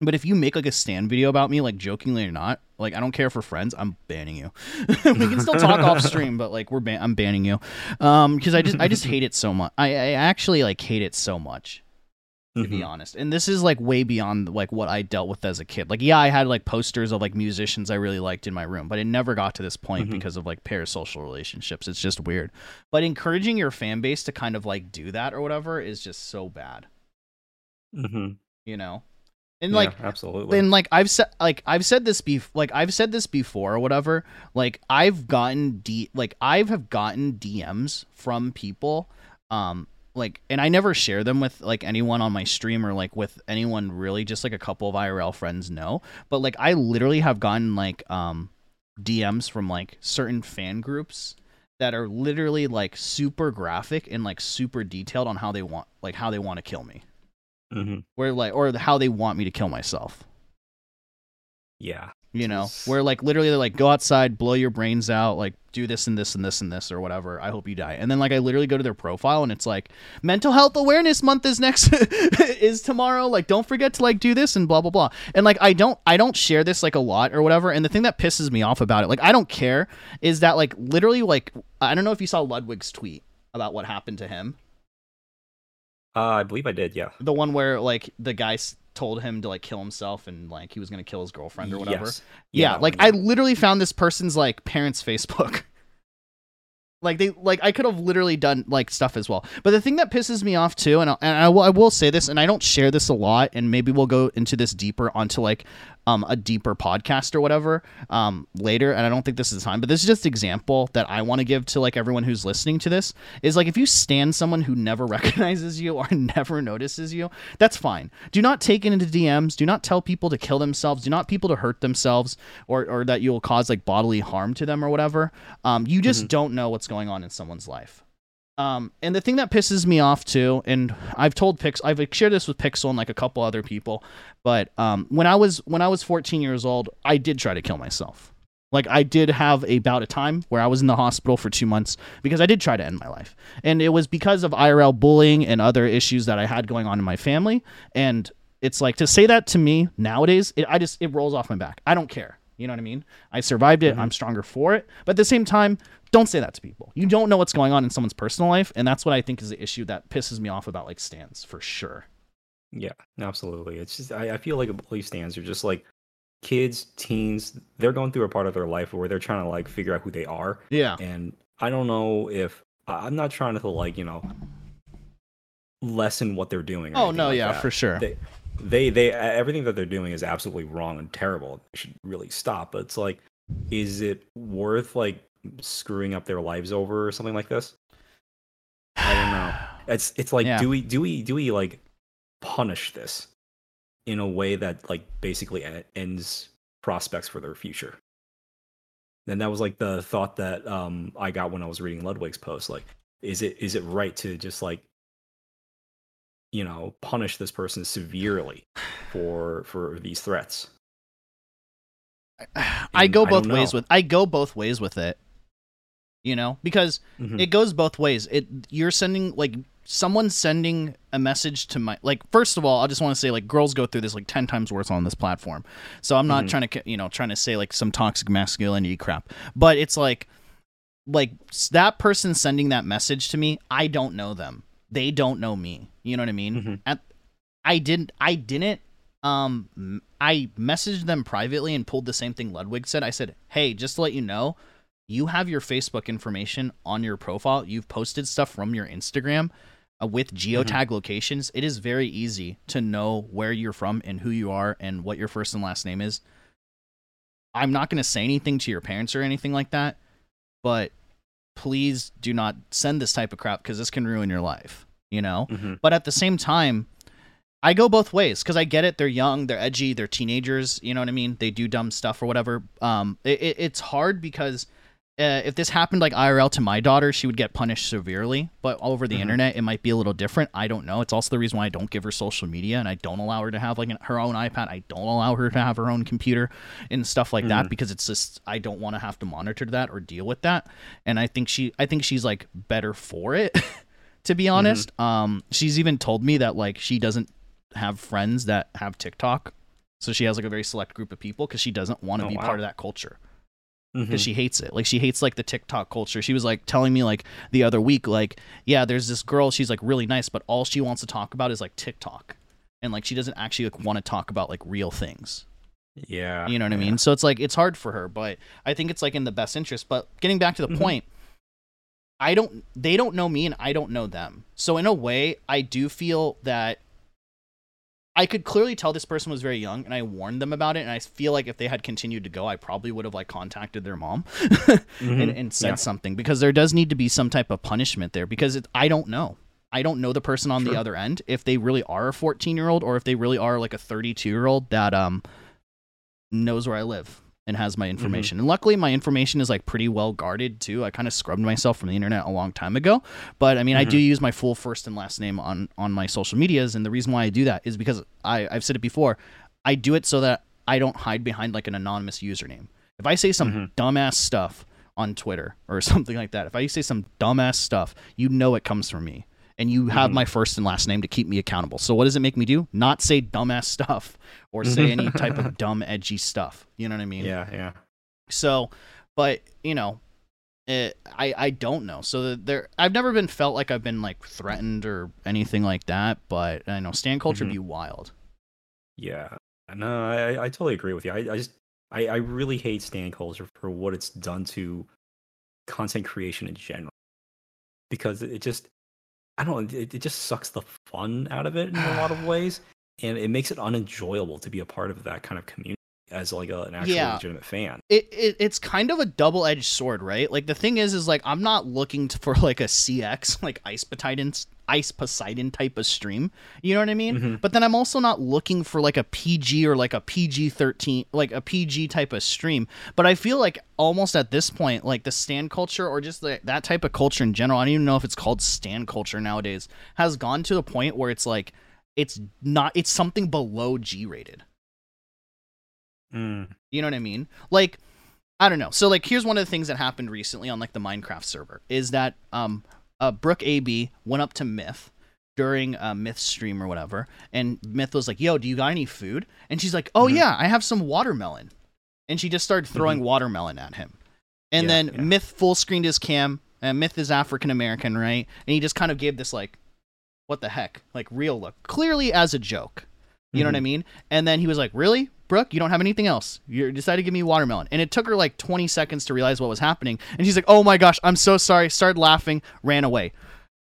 But if you make like a stand video about me, like jokingly or not, like I don't care for friends, I'm banning you. we can still talk off stream, but like we're ban- I'm banning you, um, because I just I just hate it so much. I I actually like hate it so much to be Mhm. honest. And this is like way beyond like what I dealt with as a kid. Like yeah, I had like posters of like musicians I really liked in my room, but it never got to this point Mhm. because of like parasocial relationships. It's just weird. But encouraging your fan base to kind of like do that or whatever is just so bad, Mhm. you know? And Yeah, like absolutely. And like I've said like I've said this bef- like I've said this before or whatever. Like I've gotten d like I've have gotten DMs from people um like and I never share them with like anyone on my stream or like with anyone really just like a couple of IRL friends know. But like I literally have gotten like um DMs from like certain fan groups that are literally like super graphic and like super detailed on how they want like how they want to kill me. mm-hmm. Where like or how they want me to kill myself. Yeah. You know where like literally they're like go outside blow your brains out like do this and this and this and this or whatever i hope you die. And then like i literally go to their profile and it's like mental health awareness month is next is tomorrow like don't forget to like do this and blah blah blah. And like i don't i don't share this like a lot or whatever and the thing that pisses me off about it like i don't care is that like literally like i don't know if you saw ludwig's tweet about what happened to him Uh, I believe I did. Yeah. the one where like the guy told him to like kill himself and like he was gonna kill his girlfriend or whatever Yes. Yeah, that like one, I literally found this person's like parents' Facebook. like they like I could have literally done like stuff as well. But the thing that pisses me off too, and I, and I will I will say this, and I don't share this a lot, and maybe we'll go into this deeper onto like um a deeper podcast or whatever um later. And I don't think this is the time, but this is just example that I want to give to like everyone who's listening to this is like if you stand someone who never recognizes you or never notices you, that's fine. Do not take it into DMs. Do not tell people to kill themselves. Do not people to hurt themselves or or that you will cause like bodily harm to them or whatever. Um, you just don't know what's going on in someone's life. Um, and the thing that pisses me off too, and I've told Pix, I've shared this with Pixel and like a couple other people, but um, when I was when I was 14 years old, I did try to kill myself. Like I did have about a bout of time where I was in the hospital for two months because I did try to end my life, and it was because of IRL bullying and other issues that I had going on in my family. And it's like to say that to me nowadays, it, I just it rolls off my back. I don't care. You know what I mean? I survived it. Mhm. I'm stronger for it. But at the same time, don't say that to people. You don't know what's going on in someone's personal life, and that's what I think is the issue that pisses me off about like stands for sure. Yeah, absolutely. It's just I, I feel like bully stands are just like kids, teens. They're going through a part of their life where they're trying to like figure out who they are, Yeah. and I don't know if I'm not trying to like you know lessen what they're doing. or Oh no, like yeah, that. for sure. They, they, they, everything that they're doing is absolutely wrong and terrible. They should really stop. But it's like, is it worth like screwing up their lives over or something like this? I don't know. It's it's like Yeah. do we do we do we like punish this in a way that like basically ends prospects for their future? And that was like the thought that um I got when I was reading Ludwig's post. Like, is it is it right to just like you know punish this person severely for for these threats? I go both don't ways with I go both ways with it. You know, because Mhm. it goes both ways. It you're sending like someone sending a message to my like first of all, I just want to say like girls go through this like 10 times worse on this platform. So I'm not Mhm. trying to you know, trying to say like some toxic masculinity crap. But it's like like that person sending that message to me, I don't know them. They don't know me. You know what I mean? Mhm. At, I didn't I didn't um I messaged them privately and pulled the same thing Ludwig said. I said, "Hey, just to let you know, you have your Facebook information on your profile. You've posted stuff from your Instagram uh, with geotag locations. It is very easy to know where you're from and who you are and what your first and last name is. I'm not going to say anything to your parents or anything like that, but please do not send this type of crap because this can ruin your life, you know? Mhm. But at the same time, I go both ways because I get it. They're young, they're edgy, they're teenagers. You know what I mean? They do dumb stuff or whatever. Um, it, it, it's hard because uh, if this happened like IRL to my daughter, she would get punished severely. But over the Mhm. internet, it might be a little different. I don't know. It's also the reason why I don't give her social media and I don't allow her to have like an, her own iPad. I don't allow her to have her own computer and stuff like that Mhm. because it's just I don't want to have to monitor that or deal with that. And I think she, I think she's like better for it. to be honest, um, she's even told me that like she doesn't have friends that have TikTok. So she has like a very select group of people because she doesn't want to Oh, be wow. part of that culture because she hates it. Like she hates like the TikTok culture. She was like telling me like the other week, like, yeah, there's this girl, she's like really nice, but all she wants to talk about is like TikTok. And like she doesn't actually like want to talk about like real things. yeah, You know what I mean? So it's like it's hard for her, but I think it's like in the best interest. But getting back to the Mhm. point, I don't they don't know me and I don't know them. So in a way, I do feel that I could clearly tell this person was very young and I warned them about it and I feel like if they had continued to go, I probably would have like contacted their mom and, Mhm. and said Yeah. something because there does need to be some type of punishment there because it, I don't know. I don't know the person on the other end if they really are a 14 year old or if they really are like a 32 year old that um knows where I live and has Mm-hmm. my information. And luckily my information is like pretty well guarded too. I kind of scrubbed myself from the internet a long time ago. But I mean, I do use my full first and last name on on my social medias and the reason why I do that is because I I've said it before. I do it so that I don't hide behind like an anonymous username. If I say some Mhm. dumbass stuff on Twitter or something like that, if I say some dumbass stuff, you know it comes from me. And you have Mhm. my first and last name to keep me accountable. So what does it make me do? Not say dumbass stuff or say any type of dumb edgy stuff. You know what I mean? yeah, yeah. So, but you know, it, I I don't know. So there, I've never been felt like I've been like threatened or anything like that. But I know stand culture Mhm. be wild. Yeah, no, I, I totally agree with you. I, I just, I, I really hate stand culture for what it's done to content creation in general, because it just, I don't, know, it, it just sucks the fun out of it in a lot of ways, and it makes it unenjoyable to be a part of that kind of community. as like a, an actual Yeah. legitimate fan. it, it it's kind of a double-edged sword right like the thing is is like i'm not looking to, for like a cx like ice poseidon ice poseidon type of stream you know what i mean Mhm. but then i'm also not looking for like a pg or like a pg-13 like a pg type of stream but i feel like almost at this point like the stand culture or just the, that type of culture in general i don't even know if it's called stand culture nowadays has gone to the point where it's like it's not it's something below g rated Mm. you know what I mean? Like, I don't know. So like, here's one of the things that happened recently on like the Minecraft server is that um, uh, Brooke AB went up to Myth during a Myth stream or whatever, and Myth was like, "Yo, do you got any food?" And she's like, "Oh Mhm. yeah, I have some watermelon," and she just started throwing watermelon at him. And Yeah, then yeah. Myth full screened his cam. And Myth is African American, right? And he just kind of gave this like, "What the heck?" like real look, clearly as a joke. You know what I Mhm. mean? And then he was like, "Really, Brooke? You don't have anything else? You decided to give me watermelon." And it took her like 20 seconds to realize what was happening. And she's like, "Oh my gosh, I'm so sorry." Started laughing, ran away.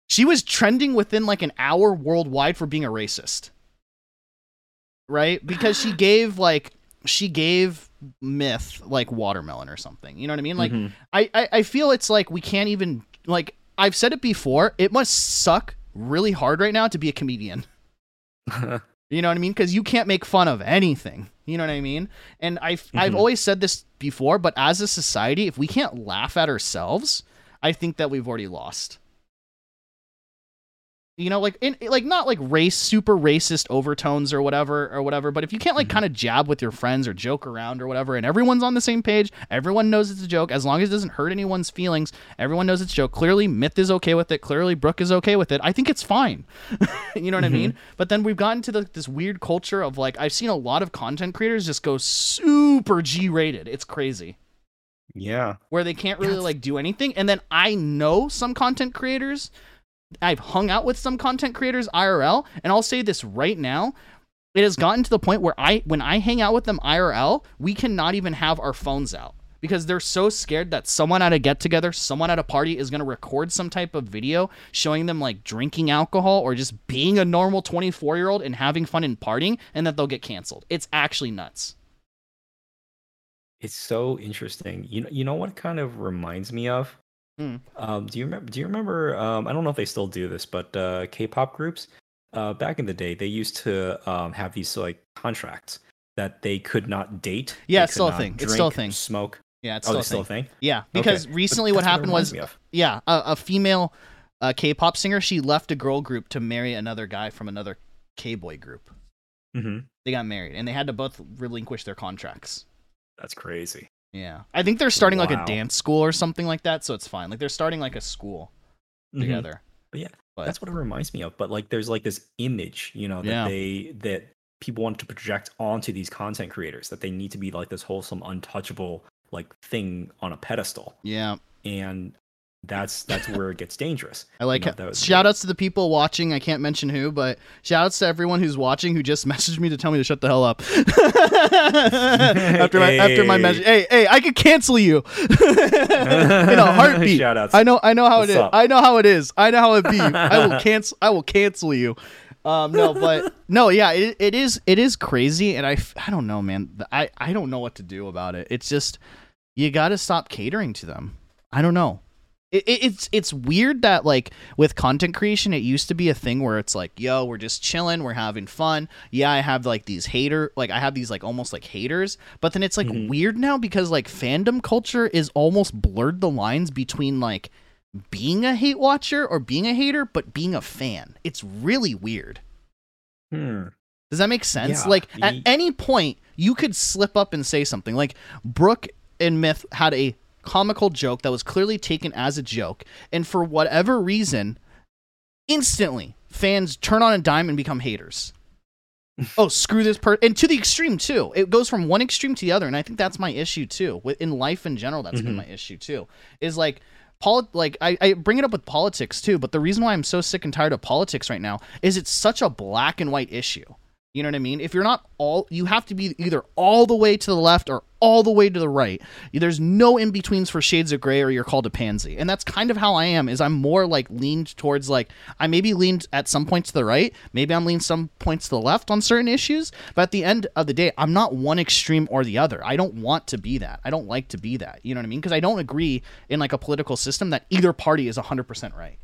She was trending within like an hour worldwide for being a racist. Right? Because she gave like she gave myth like watermelon or something. You know what I mean? Like Mhm. I, I I feel it's like we can't even like I've said it before. It must suck really hard right now to be a comedian. You know what I mean? Because you can't make fun of anything. You know what I mean? And I've I've Mhm. always said this before, but as a society, if we can't laugh at ourselves, I think that we've already lost. You know, like in like not like race super racist overtones or whatever or whatever, but if you can't like Mhm. kind of jab with your friends or joke around or whatever, and everyone's on the same page, everyone knows it's a joke, as long as it doesn't hurt anyone's feelings, everyone knows it's a joke. Clearly, Myth is okay with it. Clearly, Brooke is okay with it. I think it's fine. you know what I mean? But then we've gotten to the, this weird culture of like I've seen a lot of content creators just go super G rated. It's crazy yeah. where they can't really Yes. like do anything. And then I know some content creators. I've hung out with some content creators IRL, and I'll say this right now. It has gotten to the point where I when I hang out with them IRL, we cannot even have our phones out because they're so scared that someone at a get together, someone at a party is going to record some type of video showing them like drinking alcohol or just being a normal 24-year-old and having fun and partying and that they'll get canceled. It's actually nuts. It's so interesting. You know, you know what kind of reminds me of? Hmm. Um, do you remember? Do you remember? Um, I don't know if they still do this, but uh, K-pop groups, uh, back in the day, they used to um, have these like contracts that they could not date. Yeah, it's still a thing. It's still a thing. Smoke. Yeah, it's oh, still, it's a still a thing. Yeah, because But recently what happened reminds was yeah, a, a female uh, K-pop singer. She left a girl group to marry another guy from another K-boy group. Mhm. They got married, and they had to both relinquish their contracts. That's crazy. Yeah, I think they're starting like a dance school or something like that, so it's fine. Like they're starting like a school Mhm. together. But yeah, But- that's what it reminds me of. But like, there's like this image, you know, that Yeah. they that people want to project onto these content creators that they need to be like this wholesome, untouchable like thing on a pedestal, Yeah, and that's that's where it gets dangerous. I like know, that Shout outs to the people watching. I can't mention who, but shout outs to everyone who's watching who just messaged me to tell me to shut the hell up. after my after my message, hey hey, I could cancel you in a heartbeat. Shout outs. I know I know how What's it is. up? I know how it is. I know how it be. I will cancel. I will cancel you. Um, no, but no, yeah, it, it is it is crazy, and I I don't know, man. I I don't know what to do about it. It's just you got to stop catering to them. I don't know. It, it, it's it's weird that like with content creation, it used to be a thing where it's like, yo, we're just chilling, we're having fun. Yeah, I have like these hater, like I have these like almost like haters, but then it's like Mhm. weird now because like fandom culture is almost blurred the lines between like being a hate watcher or being a hater, but being a fan. It's really weird. Hmm. Does that make sense? Yeah, like at any point you could slip up and say something. Like Brooke and Myth had a comical joke that was clearly taken as a joke, and for whatever reason, instantly fans turn on a dime and become haters. oh, screw this person, and to the extreme too. It goes from one extreme to the other, and I think that's my issue too. In life in general, that's been Mhm. my issue too. Is like. Poli- like I, I bring it up with politics too, but the reason why I'm so sick and tired of politics right now is it's such a black and white issue You know what I mean? If you're not all, you have to be either all the way to the left or all the way to the right. There's no in betweens for shades of gray, or you're called a pansy. And that's kind of how I am. Is I'm more like leaned towards like I maybe leaned at some points to the right, maybe I'm leaned some points to the left on certain issues. But at the end of the day, I'm not one extreme or the other. I don't want to be that. I don't like to be that. You know what I mean? Because I don't agree in like a political system that either party is 100% right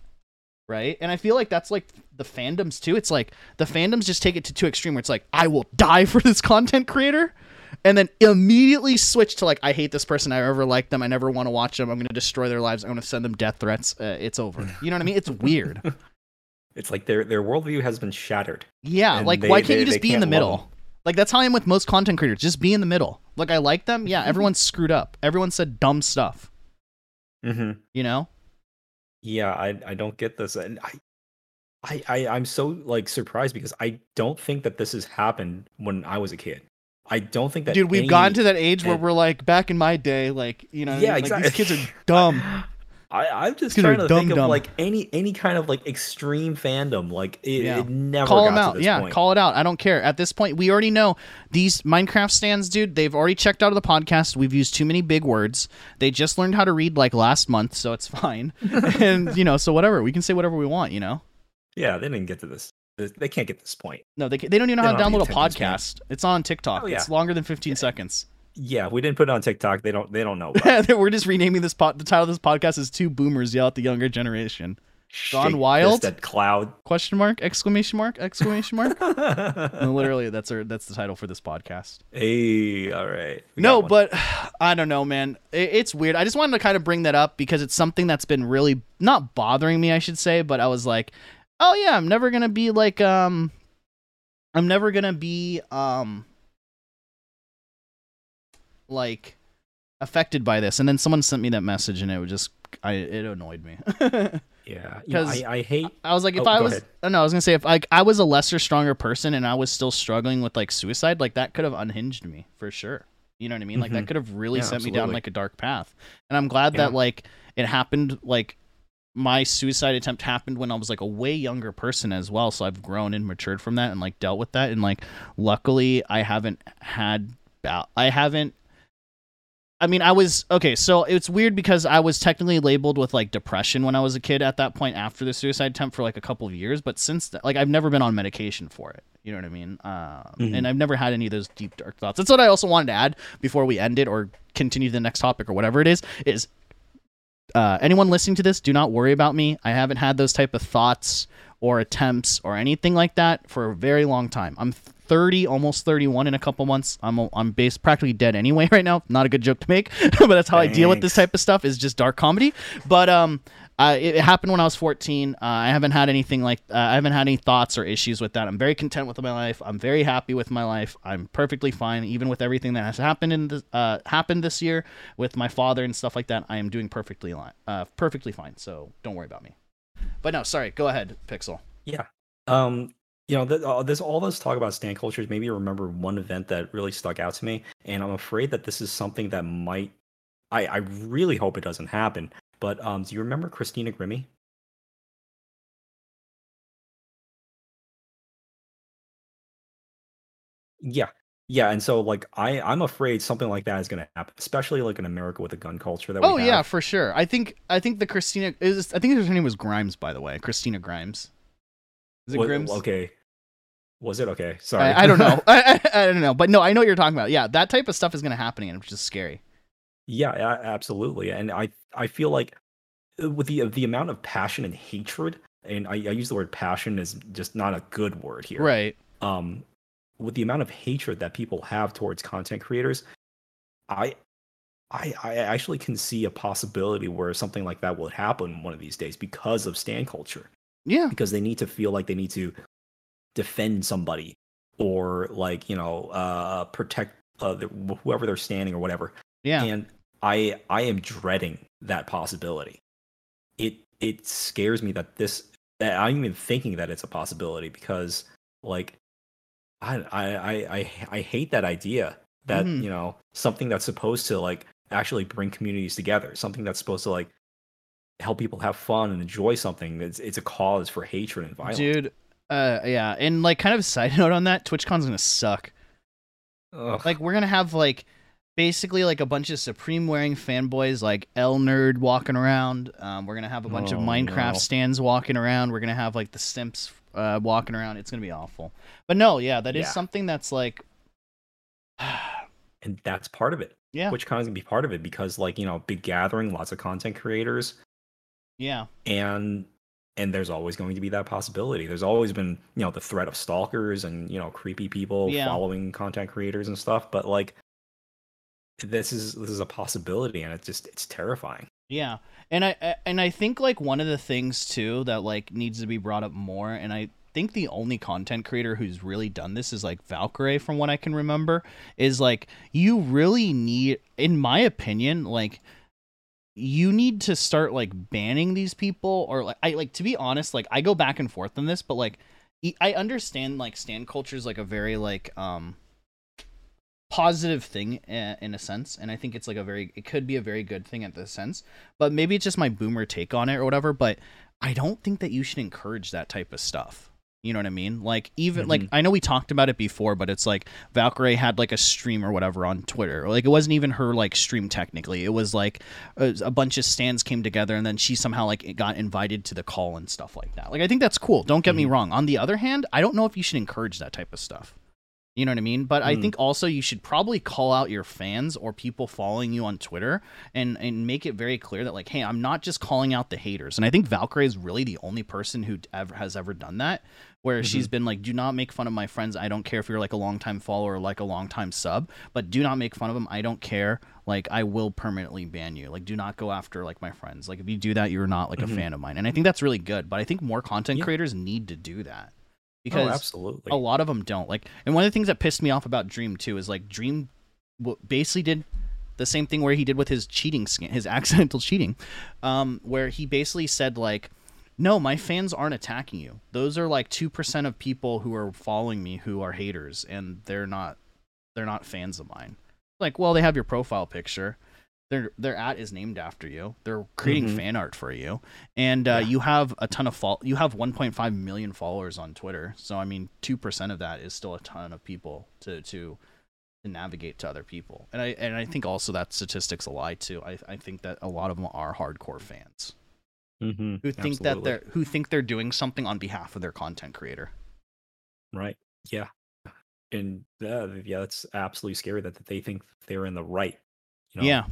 right? And I feel like that's like the fandoms too. It's like the fandoms just take it to too extreme where it's like I will die for this content creator and then immediately switch to like I hate this person. I ever liked them. I never want to watch them. I'm going to destroy their lives. I'm going to send them death threats. Uh, it's over. You know what I mean? It's weird. it's like their their worldview has been shattered. Yeah, like they, why can't they, you just be in the middle? Like that's how I am with most content creators. Just be in the middle. Like I like them. Yeah, everyone's screwed up. Everyone said dumb stuff. Mm-hmm. You know? Yeah, I I don't get this, and I. I, I I'm so like surprised because I don't think that this has happened when I was a kid. I don't think that dude. We've any, gotten to that age where we're like, back in my day, like you know, yeah, like, exactly. these kids are dumb. I, I'm just trying to dumb, think dumb. of like any any kind of like extreme fandom. Like it, yeah. it never call them out. yeah, point. call it out. I don't care. At this point, we already know these Minecraft stands, dude. They've already checked out of the podcast. We've used too many big words. They just learned how to read like last month, so it's fine. and you know, so whatever. We can say whatever we want. You know. Yeah, they didn't get to this. They can't get this point. No, they, they don't even know they how to download a podcast. It's on oh, TikTok. Oh, yeah. It's longer than 15 yeah. seconds. Yeah, we didn't put it on TikTok. They don't. They don't know. We're just renaming this pod. The title of this podcast is "Two Boomers Yell at the Younger Generation." Gone wild. That cloud question mark exclamation mark exclamation mark. literally, that's our that's the title for this podcast. Hey, all right. No, but I don't know, man. It, it's weird. I just wanted to kind of bring that up because it's something that's been really not bothering me, I should say. But I was like, oh yeah, I'm never gonna be like um, I'm never gonna be um like affected by this. And then someone sent me that message, and it was just I it annoyed me. yeah, because I, I, hate. I was like, if oh, I was, oh, no, I was gonna say if like I was a lesser, stronger person, and I was still struggling with like suicide, like that could have unhinged me for sure. You know what I mean? Like mm-hmm. that could have really yeah, sent absolutely. me down like a dark path. And I'm glad yeah. that like it happened like my suicide attempt happened when I was like a way younger person as well. So I've grown and matured from that and like dealt with that. And like, luckily, I haven't had, I haven't I mean, I was okay. So it's weird because I was technically labeled with like depression when I was a kid at that point after the suicide attempt for like a couple of years. But since like I've never been on medication for it. You know what I mean? Um, mm-hmm. And I've never had any of those deep dark thoughts. That's what I also wanted to add before we end it or continue the next topic or whatever it is. Is uh, anyone listening to this? Do not worry about me. I haven't had those type of thoughts or attempts or anything like that for a very long time. I'm 30, almost 31 in a couple months. I'm I'm based practically dead anyway right now. Not a good joke to make, but that's how Thanks. I deal with this type of stuff is just dark comedy. But um uh, it, it, happened when I was 14. Uh, I haven't had anything like uh, I haven't had any thoughts or issues with that. I'm very content with my life. I'm very happy with my life. I'm perfectly fine, even with everything that has happened in this, uh, happened this year with my father and stuff like that. I am doing perfectly li- uh, perfectly fine. So don't worry about me. But no, sorry. Go ahead, Pixel. Yeah. Um, you know, uh, there's all this talk about stan cultures. Maybe remember one event that really stuck out to me, and I'm afraid that this is something that might. I I really hope it doesn't happen. But um, do you remember Christina Grimmie? Yeah, yeah, and so like I I'm afraid something like that is going to happen, especially like in America with the gun culture that. We Oh we yeah, for sure. I think I think the Christina is I think her name was Grimes by the way, Christina Grimes. Is it what, Grimes? Okay, was it okay? Sorry, I, I don't know. I, I, I, don't know, but no, I know what you're talking about. Yeah, that type of stuff is going to happen, and it's just scary. Yeah, absolutely. And I I feel like uh, with the the amount of passion and hatred, and I, I use the word passion as just not a good word here. Right. Um, with the amount of hatred that people have towards content creators, I I, I actually can see a possibility where something like that will happen one of these days because of stan culture. Yeah. Because they need to feel like they need to defend somebody or like you know uh, protect uh, the, whoever they're standing or whatever. Yeah. And I I am dreading that possibility. It it scares me that this that I'm even thinking that it's a possibility because like I I I I, hate that idea that mm-hmm. you know something that's supposed to like actually bring communities together, something that's supposed to like help people have fun and enjoy something. It's it's a cause for hatred and violence. Dude, Uh, yeah, and like kind of side note on that, TwitchCon's gonna suck. Ugh. Like we're gonna have like basically like a bunch of Supreme wearing fanboys like L Nerd walking around. Um, we're gonna have a bunch of Oh, Minecraft no. stands walking around. We're gonna have like the Simps uh, walking around. It's gonna be awful. But no, yeah, that is Yeah. something that's like, and that's part of it. yeah, TwitchCon is gonna be part of it because, like, you know, big gathering, lots of content creators, yeah, and and there's always going to be that possibility. There's always been, you know, the threat of stalkers and you know, creepy people Yeah. following content creators and stuff. But like, this is this is a possibility, and it's just it's terrifying. yeah. And I I- and I think like one of the things too that like needs to be brought up more, and I think the only content creator who's really done this is like Valkyrae, from what I can remember, is like you really need, in my opinion, like you need to start like banning these people or like I like to be honest, like I go back and forth on this, but like I understand like stan culture is like a very like um positive thing in a sense and i think it's like a very it could be a very good thing at this sense but maybe it's just my boomer take on it or whatever but i don't think that you should encourage that type of stuff you know what i mean? Like even like Mhm. i know we talked about it before but it's like Valkyrae had like a stream or whatever on twitter. Like it wasn't even her like stream technically. It was like a, a bunch of stands came together and then she somehow like got invited to the call and stuff like that. Like i think that's cool. Don't get me Mhm. wrong. On the other hand i don't know if you should encourage that type of stuff you know what I mean? But I Mm. think also you should probably call out your fans or people following you on Twitter and and make it very clear that like, hey, I'm not just calling out the haters. And I think Valkyrae is really the only person who ever has ever done that, where she's been like, do not make fun of my friends. I don't care if you're like a longtime follower or like a longtime sub, but do not make fun of them. I don't care. Like I will permanently ban you. Like do not go after like my friends. Like if you do that, you're not like Mhm. a fan of mine. And I think that's really good. But I think more content Yeah. creators need to do that oh, absolutely. a lot of them don't. Like and one of the things that pissed me off about dream too is like dream basically did the same thing where he did with his cheating skin his accidental cheating um where he basically said like no my fans aren't attacking you. Those are like 2% of people who are following me who are haters and they're not they're not fans of mine. Like well they have your profile picture their their at is named after you. They're creating Mhm. fan art for you, and uh, Yeah. you have a ton of fol- You have 1.5 million followers on Twitter. So I mean, two percent of that is still a ton of people to to to navigate to other people. And I and I think also that statistics a lie too. I I think that a lot of them are hardcore fans mm-hmm. who think that they're who think they're doing something on behalf of their content creator. right. Yeah, and uh, yeah, that's absolutely scary that, that they think they're in the right. You know, yeah,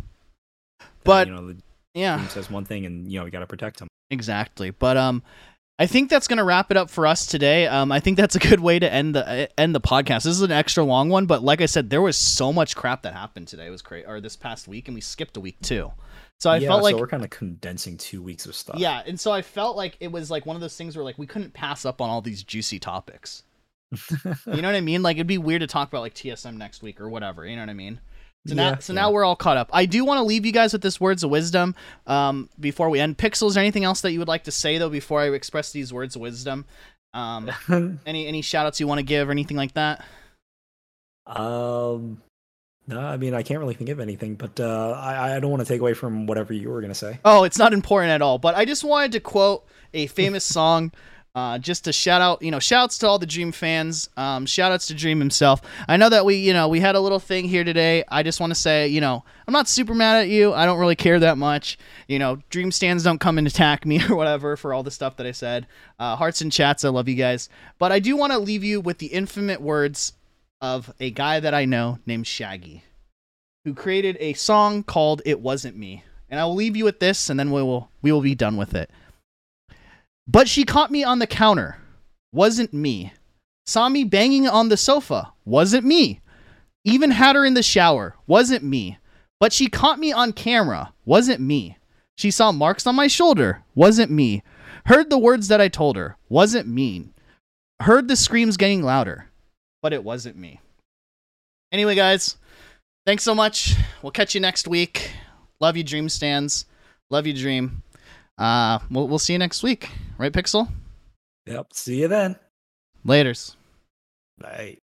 that, but- you know, the yeah. team says one thing, and you know, we got to protect them. Exactly. But um I think that's going to wrap it up for us today. Um I think that's a good way to end the uh, end the podcast. This is an extra long one, but like I said there was so much crap that happened today. It was great or this past week and we skipped a week too. So I yeah, felt like so we're kind of condensing two weeks of stuff. yeah, and so I felt like it was like one of those things where like we couldn't pass up on all these juicy topics. You know what I mean? Like it'd be weird to talk about like TSM next week or whatever. You know what I mean? So now, Yeah, so yeah. now we're all caught up. I do want to leave you guys with this words of wisdom um, before we end. Pixels, or anything else that you would like to say though before I express these words of wisdom? Um, any any shout outs you want to give or anything like that? um, no, I mean I can't really think of anything, but uh, I I don't want to take away from whatever you were gonna say. Oh, it's not important at all. But I just wanted to quote a famous song. Uh, just to shout out, you know, shouts to all the Dream fans. Um, shout outs to Dream himself. I know that we, you know, we had a little thing here today. I just want to say, you know, I'm not super mad at you. I don't really care that much. You know, Dream stands don't come and attack me or whatever for all the stuff that I said. Uh, hearts and chats, I love you guys. But I do want to leave you with the infamous words of a guy that I know named Shaggy, who created a song called "It Wasn't Me." And I will leave you with this, and then we will we will be done with it. But she caught me on the counter. Wasn't me. Saw me banging on the sofa. Wasn't me. Even had her in the shower. Wasn't me. But she caught me on camera. Wasn't me. She saw marks on my shoulder. Wasn't me. Heard the words that I told her. Wasn't me. Heard the screams getting louder. But it wasn't me. Anyway, guys, thanks so much. We'll catch you next week. Love you, Dream Stands. Love you, Dream. Uh, we'll, we'll see you next week. Right, Pixel? Yep. See you then. Laters. Bye.